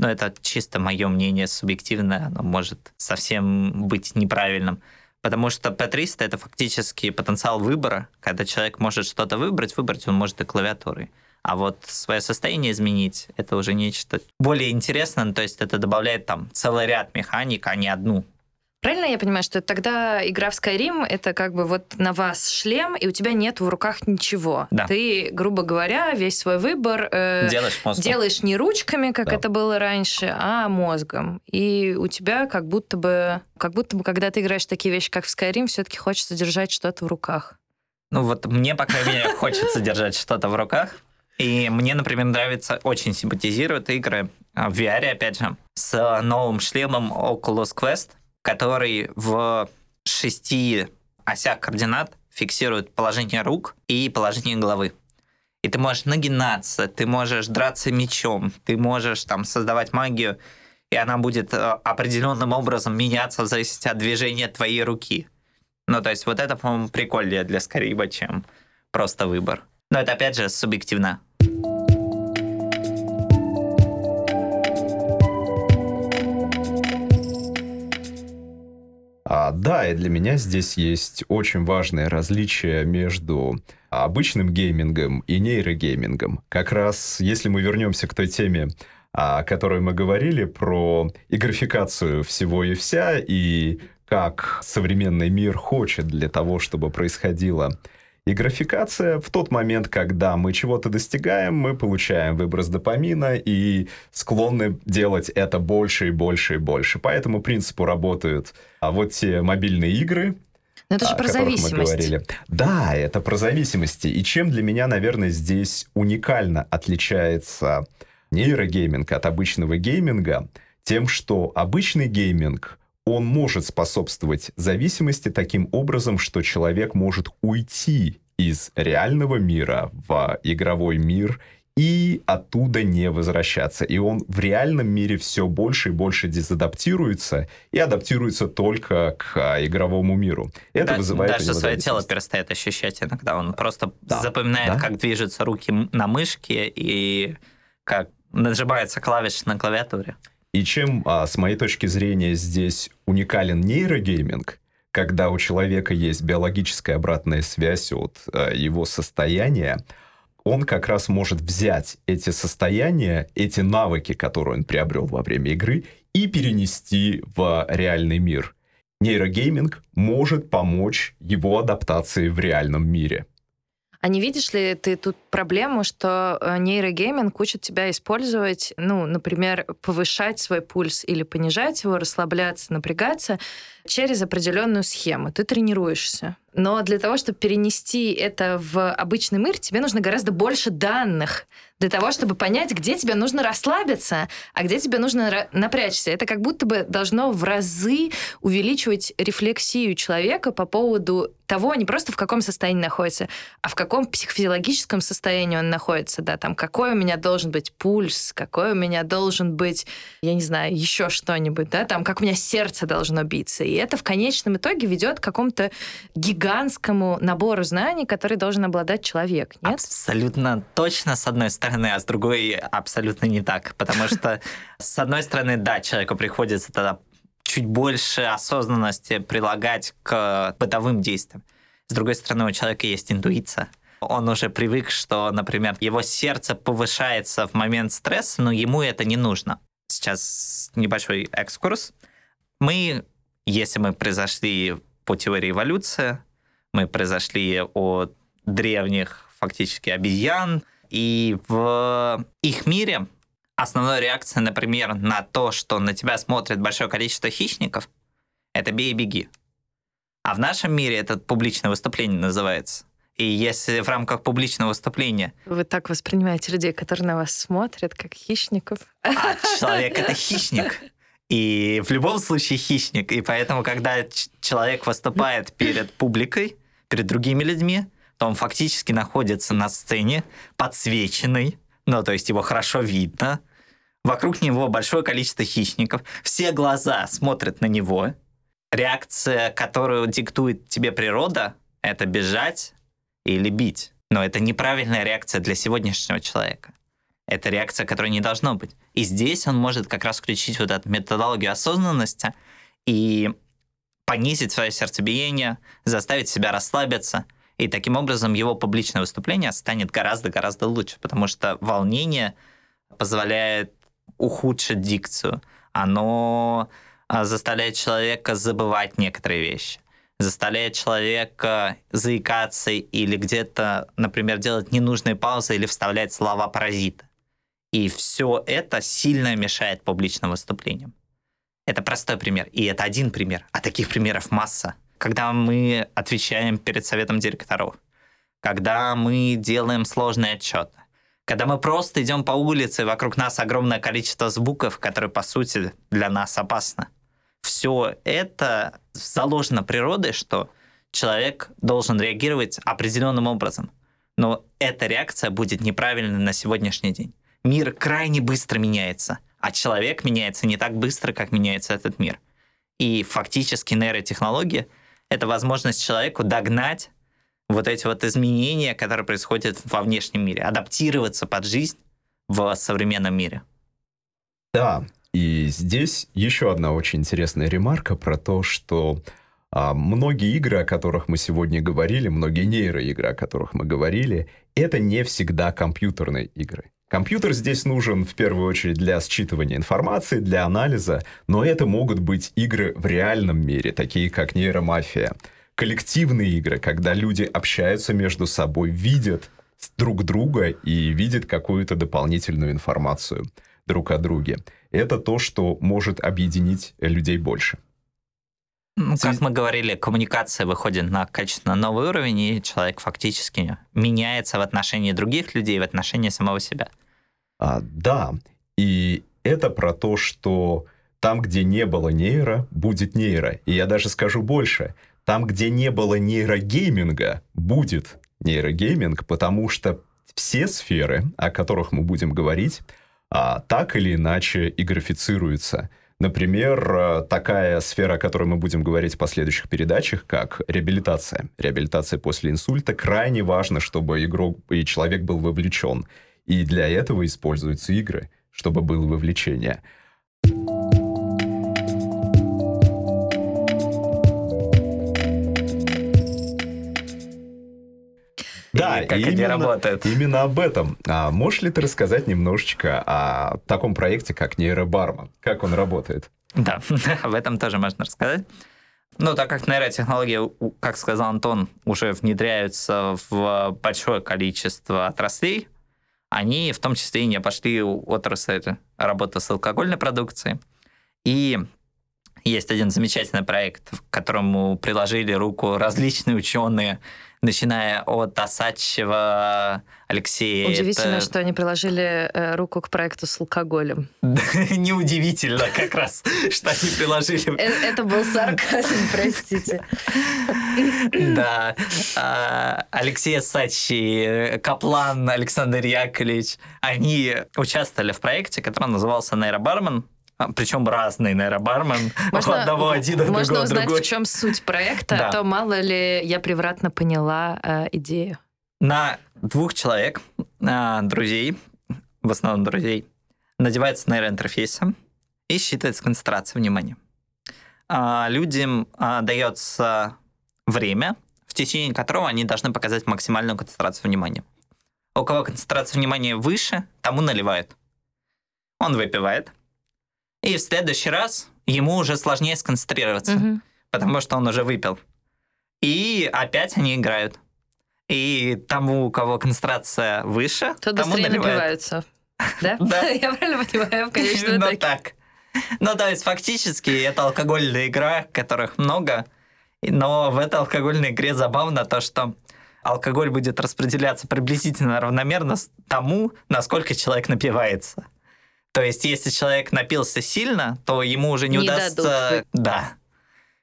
Но это чисто мое мнение субъективное, оно может совсем быть неправильным. Потому что P300 это фактически потенциал выбора. Когда человек может что-то выбрать, выбрать он может и клавиатурой. А вот свое состояние изменить, это уже нечто более интересное, то есть это добавляет там целый ряд механик, а не одну. Правильно я понимаю, что тогда игра в Skyrim это как бы вот на вас шлем, и у тебя нет в руках ничего. Да. Ты, грубо говоря, весь свой выбор э, делаешь, мозгом. делаешь не ручками, как да. это было раньше, а мозгом. И у тебя как будто бы, как будто бы, когда ты играешь такие вещи, как в Skyrim, все-таки хочется держать что-то в руках. Ну вот мне, по крайней мере, хочется держать что-то в руках. И мне, например, нравится, очень симпатизируют игры в VR, опять же, с новым шлемом Oculus Quest, который в шести осях координат фиксирует положение рук и положение головы. И ты можешь нагинаться, ты можешь драться мечом, ты можешь там создавать магию, и она будет э, определенным образом меняться в зависимости от движения твоей руки. Ну, то есть вот это, по-моему, прикольнее для Скариба, чем просто выбор. Но это, опять же, субъективно. А, да, и для меня здесь есть очень важное различие между обычным геймингом и нейрогеймингом. Как раз, если мы вернемся к той теме, о которой мы говорили, про игрофикацию всего и вся, и как современный мир хочет для того, чтобы происходило игрофикация в тот момент, когда мы чего-то достигаем, мы получаем выброс допамина и склонны делать это больше и больше и больше. По этому принципу работают а вот те мобильные игры, но это же про зависимость. Да, это про зависимости. И чем для меня, наверное, здесь уникально отличается нейрогейминг от обычного гейминга, тем, что обычный гейминг он может способствовать зависимости таким образом, что человек может уйти из реального мира в игровой мир и оттуда не возвращаться. И он в реальном мире все больше и больше дезадаптируется и адаптируется только к а, игровому миру. Это да, вызывает... Даже свое тело перестает ощущать иногда. Он просто да, запоминает, да? как движутся руки на мышке и как нажимаются клавиши на клавиатуре. И чем, а, с моей точки зрения, здесь уникален нейрогейминг, когда у человека есть биологическая обратная связь от а, его состояния, он как раз может взять эти состояния, эти навыки, которые он приобрел во время игры, и перенести в реальный мир. Нейрогейминг может помочь его адаптации в реальном мире. А не видишь ли ты тут проблему, что э, нейрогейминг учит тебя использовать, ну, например, повышать свой пульс или понижать его, расслабляться, напрягаться через определенную схему. Ты тренируешься. Но для того, чтобы перенести это в обычный мир, тебе нужно гораздо больше данных для того, чтобы понять, где тебе нужно расслабиться, а где тебе нужно напрячься. Это как будто бы должно в разы увеличивать рефлексию человека по поводу того, не просто в каком состоянии находится, а в каком психофизиологическом состоянии он находится, да, там, какой у меня должен быть пульс, какой у меня должен быть, я не знаю, еще что-нибудь, да, там, как у меня сердце должно биться. И это в конечном итоге ведет к какому-то гигантскому набору знаний, который должен обладать человек, нет? Абсолютно точно, с одной стороны, стороны, а с другой абсолютно не так. Потому что, с одной стороны, да, человеку приходится тогда чуть больше осознанности прилагать к бытовым действиям. С другой стороны, у человека есть интуиция. Он уже привык, что, например, его сердце повышается в момент стресса, но ему это не нужно. Сейчас небольшой экскурс. Мы, если мы произошли по теории эволюции, мы произошли от древних фактически обезьян, и в их мире основная реакция, например, на то, что на тебя смотрит большое количество хищников, это бей и беги. А в нашем мире это публичное выступление называется. И если в рамках публичного выступления... Вы так воспринимаете людей, которые на вас смотрят, как хищников? А человек — это хищник. И в любом случае хищник. И поэтому, когда человек выступает перед публикой, перед другими людьми, то он фактически находится на сцене, подсвеченный, ну, то есть его хорошо видно, вокруг него большое количество хищников, все глаза смотрят на него, реакция, которую диктует тебе природа, это бежать или бить. Но это неправильная реакция для сегодняшнего человека. Это реакция, которой не должно быть. И здесь он может как раз включить вот эту методологию осознанности и понизить свое сердцебиение, заставить себя расслабиться – и таким образом его публичное выступление станет гораздо-гораздо лучше, потому что волнение позволяет ухудшить дикцию. Оно а, заставляет человека забывать некоторые вещи заставляет человека заикаться или где-то, например, делать ненужные паузы или вставлять слова паразита. И все это сильно мешает публичным выступлениям. Это простой пример. И это один пример. А таких примеров масса когда мы отвечаем перед советом директоров, когда мы делаем сложные отчеты, когда мы просто идем по улице, вокруг нас огромное количество звуков, которые, по сути, для нас опасны. Все это заложено природой, что человек должен реагировать определенным образом. Но эта реакция будет неправильной на сегодняшний день. Мир крайне быстро меняется, а человек меняется не так быстро, как меняется этот мир. И фактически нейротехнология — это возможность человеку догнать вот эти вот изменения, которые происходят во внешнем мире, адаптироваться под жизнь в современном мире. Да, и здесь еще одна очень интересная ремарка про то, что а, многие игры, о которых мы сегодня говорили, многие нейроигры, о которых мы говорили, это не всегда компьютерные игры. Компьютер здесь нужен в первую очередь для считывания информации, для анализа, но это могут быть игры в реальном мире, такие как нейромафия. Коллективные игры, когда люди общаются между собой, видят друг друга и видят какую-то дополнительную информацию друг о друге. Это то, что может объединить людей больше. Ну, как мы говорили, коммуникация выходит на качественно новый уровень, и человек фактически меняется в отношении других людей, в отношении самого себя. А, да, и это про то, что там, где не было нейро, будет нейро. И я даже скажу больше. Там, где не было нейрогейминга, будет нейрогейминг, потому что все сферы, о которых мы будем говорить, а, так или иначе и графицируются. Например, э, такая сфера, о которой мы будем говорить в последующих передачах, как реабилитация. Реабилитация после инсульта. Крайне важно, чтобы игрок и человек был вовлечен. И для этого используются игры, чтобы было вовлечение. Да, и как именно, они работают. Именно об этом. А можешь ли ты рассказать немножечко о таком проекте, как нейробарман? Как он работает? Да, об этом тоже можно рассказать. Ну, так как нейротехнологии, как сказал Антон, уже внедряются в большое количество отраслей, они в том числе и не обошли отрасль работы с алкогольной продукцией. И есть один замечательный проект, к которому приложили руку различные ученые начиная от Осадчева, Алексея. Удивительно, это... что они приложили э, руку к проекту с алкоголем. Неудивительно как раз, что они приложили. Э, это был сарказм, простите. Да. А, Алексей Сачи, Каплан Александр Яковлевич, они участвовали в проекте, который назывался «Нейробармен», причем разный нейробармен, можно, одного один, а Можно другого узнать, другой. в чем суть проекта, да. а то мало ли я превратно поняла э, идею. На двух человек, э, друзей, в основном друзей, надевается нейроинтерфейсы и считается концентрация внимания. А людям а, дается время, в течение которого они должны показать максимальную концентрацию внимания. У кого концентрация внимания выше, тому наливают. Он выпивает, и в следующий раз ему уже сложнее сконцентрироваться, угу. потому что он уже выпил. И опять они играют. И тому, у кого концентрация выше, Тот тому наливают. Да? Да. Я правильно понимаю, в количестве Именно так. Ну, то есть, фактически, это алкогольная игра, которых много, но в этой алкогольной игре забавно то, что алкоголь будет распределяться приблизительно равномерно тому, насколько человек напивается. То есть, если человек напился сильно, то ему уже не, не удастся дадут. да,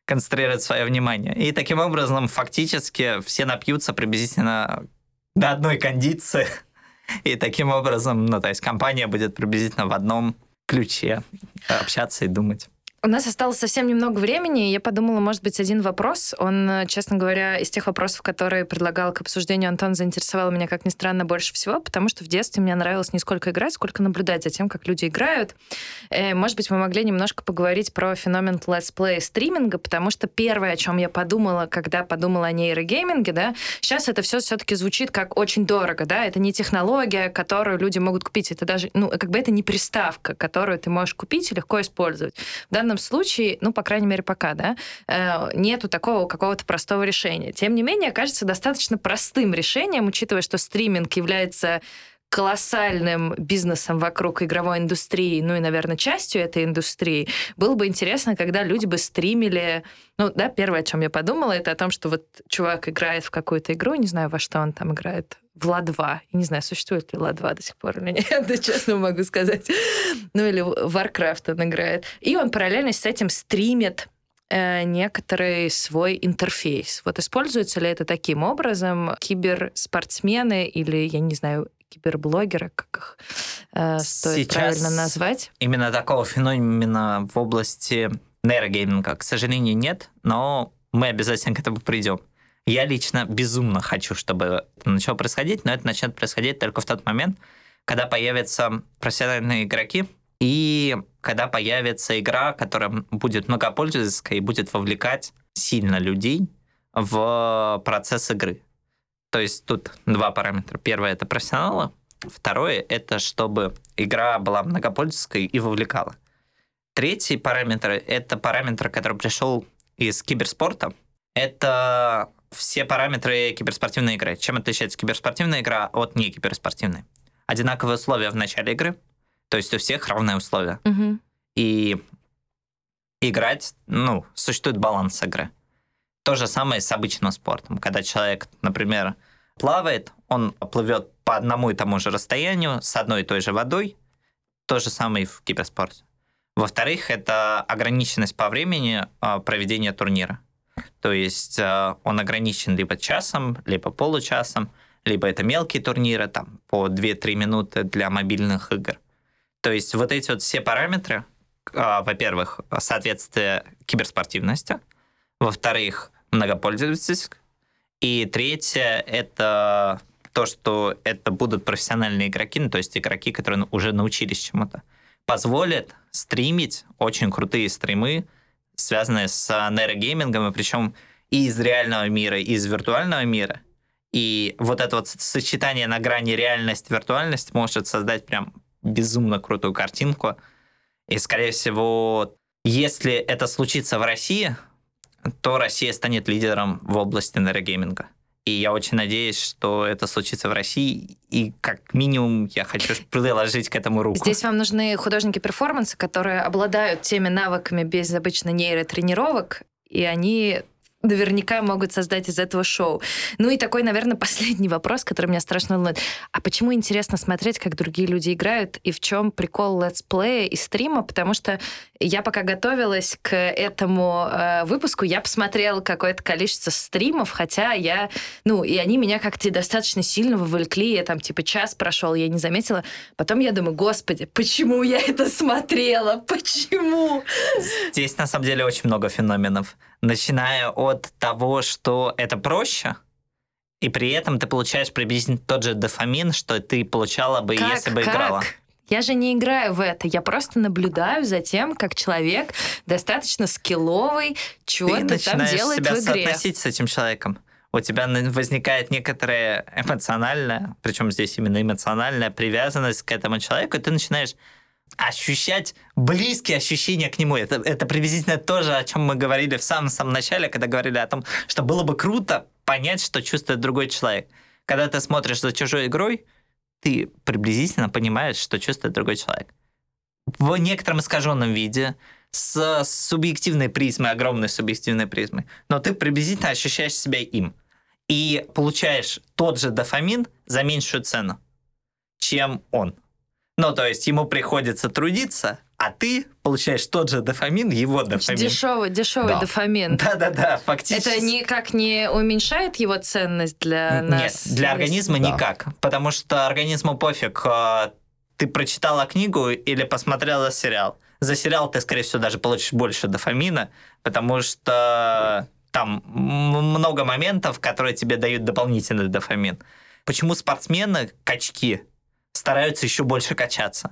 концентрировать свое внимание. И таким образом, фактически, все напьются приблизительно до одной кондиции. И таким образом, ну, то есть компания будет приблизительно в одном ключе общаться и думать. У нас осталось совсем немного времени, и я подумала, может быть, один вопрос. Он, честно говоря, из тех вопросов, которые предлагал к обсуждению Антон, заинтересовал меня, как ни странно, больше всего, потому что в детстве мне нравилось не сколько играть, сколько наблюдать за тем, как люди играют. Э, может быть, мы могли немножко поговорить про феномен Let's Play стриминга, потому что первое, о чем я подумала, когда подумала о нейрогейминге, да, сейчас это все все-таки звучит как очень дорого, да, это не технология, которую люди могут купить, это даже, ну, как бы это не приставка, которую ты можешь купить и легко использовать. Данном случае, ну, по крайней мере, пока, да, э, нету такого какого-то простого решения. Тем не менее, кажется достаточно простым решением, учитывая, что стриминг является колоссальным бизнесом вокруг игровой индустрии, ну и, наверное, частью этой индустрии, было бы интересно, когда люди бы стримили... Ну, да, первое, о чем я подумала, это о том, что вот чувак играет в какую-то игру, не знаю, во что он там играет, в Ла-2. Я не знаю, существует ли Ла-2 до сих пор или нет, да, честно могу сказать. Ну или Warcraft он играет. И он параллельно с этим стримит э, некоторый свой интерфейс. Вот используется ли это таким образом киберспортсмены или, я не знаю, киберблогеры, как их э, стоит Сейчас правильно назвать? Именно такого феномена в области нейрогейминга, к сожалению, нет, но мы обязательно к этому придем. Я лично безумно хочу, чтобы это начало происходить, но это начнет происходить только в тот момент, когда появятся профессиональные игроки, и когда появится игра, которая будет многопользовательская и будет вовлекать сильно людей в процесс игры. То есть тут два параметра. Первое — это профессионалы. Второе — это чтобы игра была многопользовательской и вовлекала. Третий параметр — это параметр, который пришел из киберспорта. Это все параметры киберспортивной игры. Чем отличается киберспортивная игра от не киберспортивной? Одинаковые условия в начале игры, то есть у всех равные условия. Угу. И играть, ну, существует баланс игры. То же самое с обычным спортом. Когда человек, например, плавает, он плывет по одному и тому же расстоянию с одной и той же водой. То же самое и в киберспорте. Во-вторых, это ограниченность по времени а, проведения турнира. То есть а, он ограничен либо часом, либо получасом, либо это мелкие турниры, там, по 2-3 минуты для мобильных игр. То есть вот эти вот все параметры, а, во-первых, соответствие киберспортивности, во-вторых, многопользовательность, и третье — это то, что это будут профессиональные игроки, ну, то есть игроки, которые уже научились чему-то, позволит стримить очень крутые стримы, связанные с нейрогеймингом, и причем и из реального мира, и из виртуального мира. И вот это вот сочетание на грани реальность-виртуальность может создать прям безумно крутую картинку. И, скорее всего, если это случится в России, то Россия станет лидером в области нейрогейминга. И я очень надеюсь, что это случится в России. И как минимум я хочу приложить к этому руку. Здесь вам нужны художники перформанса, которые обладают теми навыками без обычно нейротренировок, и они наверняка могут создать из этого шоу. Ну и такой, наверное, последний вопрос, который меня страшно волнует. А почему интересно смотреть, как другие люди играют, и в чем прикол летсплея и стрима? Потому что я пока готовилась к этому э, выпуску, я посмотрела какое-то количество стримов, хотя я, ну, и они меня как-то достаточно сильно вовлекли, я там типа час прошел, я не заметила. Потом я думаю, господи, почему я это смотрела? Почему? Здесь на самом деле очень много феноменов начиная от того, что это проще, и при этом ты получаешь приблизительно тот же дофамин, что ты получала бы, как, если бы как? играла. Я же не играю в это, я просто наблюдаю за тем, как человек достаточно скилловый, что-то там делает себя в игре. соотносить с этим человеком. У тебя возникает некоторая эмоциональная, причем здесь именно эмоциональная привязанность к этому человеку, и ты начинаешь ощущать близкие ощущения к нему. Это, это приблизительно то же, о чем мы говорили в самом-самом начале, когда говорили о том, что было бы круто понять, что чувствует другой человек. Когда ты смотришь за чужой игрой, ты приблизительно понимаешь, что чувствует другой человек. В некотором искаженном виде, с субъективной призмой, огромной субъективной призмой, но ты приблизительно ощущаешь себя им. И получаешь тот же дофамин за меньшую цену, чем он. Ну, то есть ему приходится трудиться, а ты получаешь тот же дофамин, его дофамин. Дешевый, дешевый да. дофамин. Да-да-да, фактически. Это никак не уменьшает его ценность для нас? Нет, для организма да. никак, потому что организму пофиг, а, ты прочитала книгу или посмотрела сериал. За сериал ты, скорее всего, даже получишь больше дофамина, потому что там много моментов, которые тебе дают дополнительный дофамин. Почему спортсмены, качки, стараются еще больше качаться.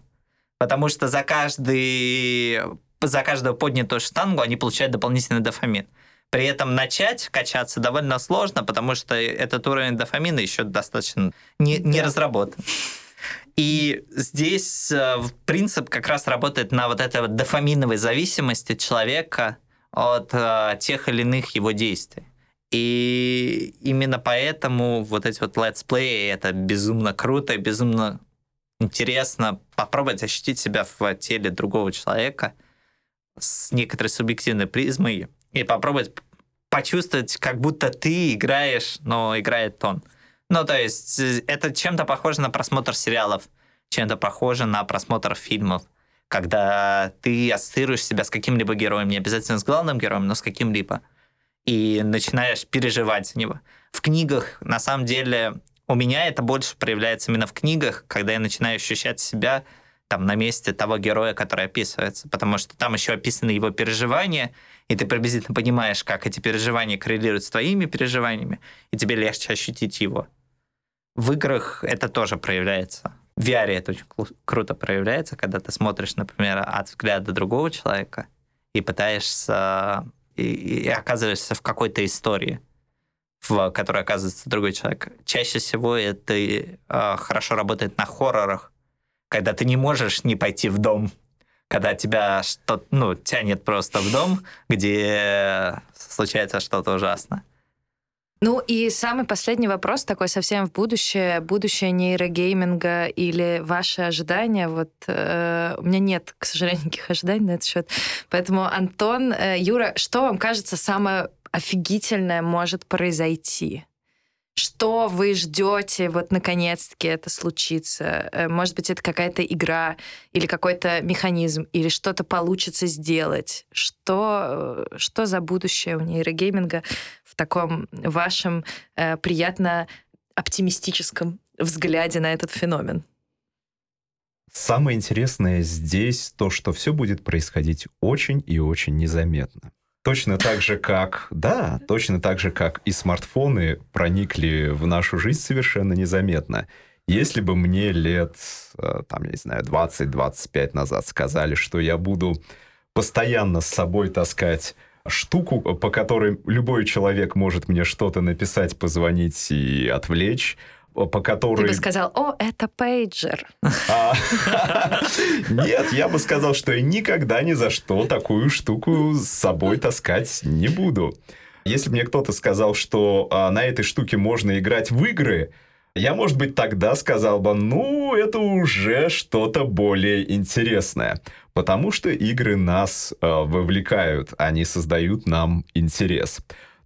Потому что за, каждый, за каждую поднятую штангу они получают дополнительный дофамин. При этом начать качаться довольно сложно, потому что этот уровень дофамина еще достаточно не, не да. разработан. И здесь э, принцип как раз работает на вот этой вот дофаминовой зависимости человека от э, тех или иных его действий. И именно поэтому вот эти вот летсплеи это безумно круто, безумно интересно попробовать ощутить себя в теле другого человека с некоторой субъективной призмой и попробовать почувствовать, как будто ты играешь, но играет он. Ну, то есть э, это чем-то похоже на просмотр сериалов, чем-то похоже на просмотр фильмов. когда ты ассоциируешь себя с каким-либо героем, не обязательно с главным героем, но с каким-либо, и начинаешь переживать за него. В книгах, на самом деле, у меня это больше проявляется именно в книгах, когда я начинаю ощущать себя там на месте того героя, который описывается, потому что там еще описаны его переживания, и ты приблизительно понимаешь, как эти переживания коррелируют с твоими переживаниями, и тебе легче ощутить его. В играх это тоже проявляется. В VR это очень круто проявляется, когда ты смотришь, например, от взгляда другого человека и пытаешься и, и оказываешься в какой-то истории, в которой оказывается другой человек. Чаще всего это э, хорошо работает на хоррорах, когда ты не можешь не пойти в дом, когда тебя что ну, тянет просто в дом, где случается что-то ужасное. Ну и самый последний вопрос, такой совсем в будущее, будущее нейрогейминга или ваши ожидания. Вот э, у меня нет, к сожалению, никаких ожиданий на этот счет. Поэтому, Антон, э, Юра, что вам кажется самое офигительное может произойти? что вы ждете, вот наконец-таки это случится? Э, может быть, это какая-то игра или какой-то механизм, или что-то получится сделать? Что, э, что за будущее у нейрогейминга в таком вашем э, приятно оптимистическом взгляде на этот феномен? Самое интересное здесь то, что все будет происходить очень и очень незаметно. Точно так же, как, да, точно так же, как и смартфоны проникли в нашу жизнь совершенно незаметно. Если бы мне лет, э, там, я не знаю, 20-25 назад сказали, что я буду постоянно с собой таскать штуку, по которой любой человек может мне что-то написать, позвонить и отвлечь, по которой... Ты бы сказал, о, это пейджер. А, нет, я бы сказал, что я никогда ни за что такую штуку с собой таскать не буду. Если мне кто-то сказал, что а, на этой штуке можно играть в игры, я, может быть, тогда сказал бы, ну, это уже что-то более интересное. Потому что игры нас э, вовлекают, они создают нам интерес.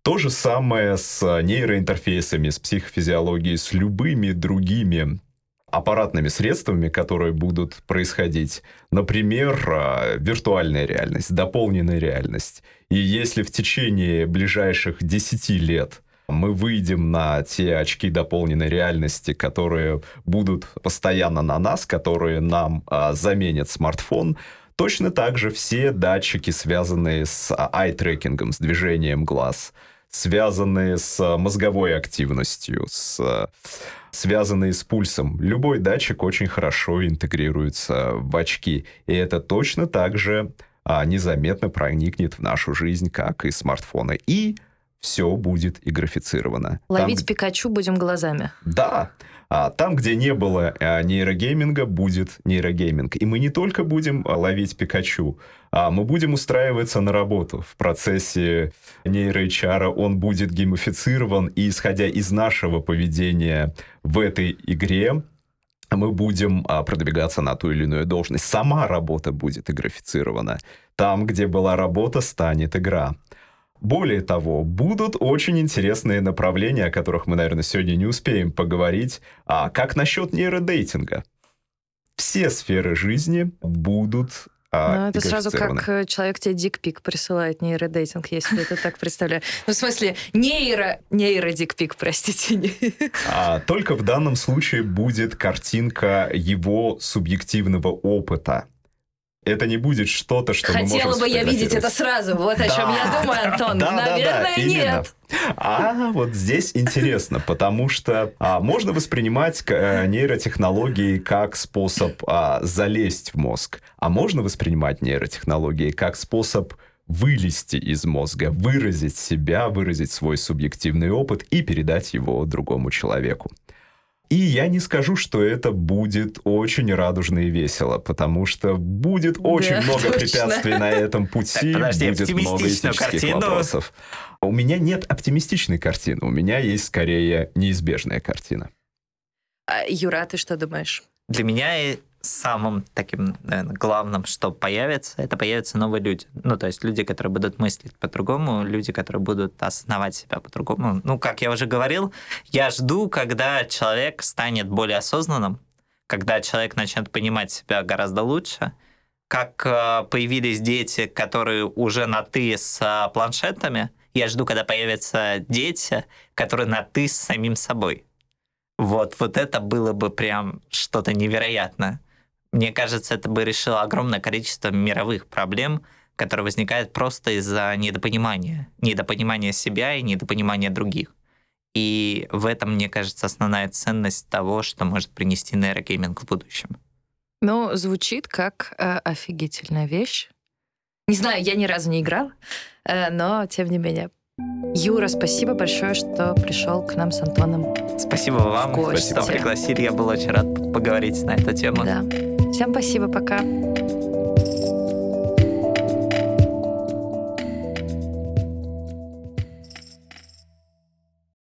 То же самое с нейроинтерфейсами, с психофизиологией, с любыми другими аппаратными средствами, которые будут происходить. Например, а, виртуальная реальность, дополненная реальность. И если в течение ближайших 10 лет мы выйдем на те очки дополненной реальности, которые будут постоянно на нас, которые нам а, заменят смартфон, точно так же все датчики, связанные с ай-трекингом, с движением глаз – связанные с э, мозговой активностью, с, э, связанные с пульсом. Любой датчик очень хорошо интегрируется в очки, и это точно так же а, незаметно проникнет в нашу жизнь, как и смартфоны. И все будет и графицировано. Ловить Там, Пикачу будем глазами. Да. А там, где не было а, нейрогейминга, будет нейрогейминг. И мы не только будем ловить Пикачу, а мы будем устраиваться на работу. В процессе нейро он будет геймифицирован, и исходя из нашего поведения в этой игре, мы будем а, продвигаться на ту или иную должность. Сама работа будет и графицирована. Там, где была работа, станет игра. Более того, будут очень интересные направления, о которых мы, наверное, сегодня не успеем поговорить. А как насчет нейродейтинга? Все сферы жизни будут а, ну, это сразу как э, человек тебе дикпик присылает нейродейтинг, если это так представляю. Ну, в смысле, нейро... Нейродикпик, простите. А, только в данном случае будет картинка его субъективного опыта это не будет что-то, что Хотела бы я видеть это сразу. Вот о чем я думаю, Антон. Да, Наверное, да, да, нет. А вот здесь интересно, потому что а, можно воспринимать а, нейротехнологии как способ а, залезть в мозг, а можно воспринимать нейротехнологии как способ вылезти из мозга, выразить себя, выразить свой субъективный опыт и передать его другому человеку. И я не скажу, что это будет очень радужно и весело, потому что будет очень да, много точно. препятствий на этом пути, так, подожди, будет много этических картину. вопросов. У меня нет оптимистичной картины, у меня есть скорее неизбежная картина. А, Юра, а ты что думаешь? Для меня самым таким, наверное, главным, что появится, это появятся новые люди. Ну, то есть люди, которые будут мыслить по-другому, люди, которые будут осознавать себя по-другому. Ну, как я уже говорил, я жду, когда человек станет более осознанным, когда человек начнет понимать себя гораздо лучше, как э, появились дети, которые уже на «ты» с э, планшетами. Я жду, когда появятся дети, которые на «ты» с самим собой. Вот, вот это было бы прям что-то невероятное. Мне кажется, это бы решило огромное количество мировых проблем, которые возникают просто из-за недопонимания. Недопонимания себя и недопонимания других. И в этом, мне кажется, основная ценность того, что может принести нейрогейминг в будущем. Ну, звучит как э, офигительная вещь. Не знаю, я ни разу не играл, э, но тем не менее. Юра, спасибо большое, что пришел к нам с Антоном. Спасибо вам, что пригласили. Я был очень рад поговорить на эту тему. Да. Всем спасибо, пока.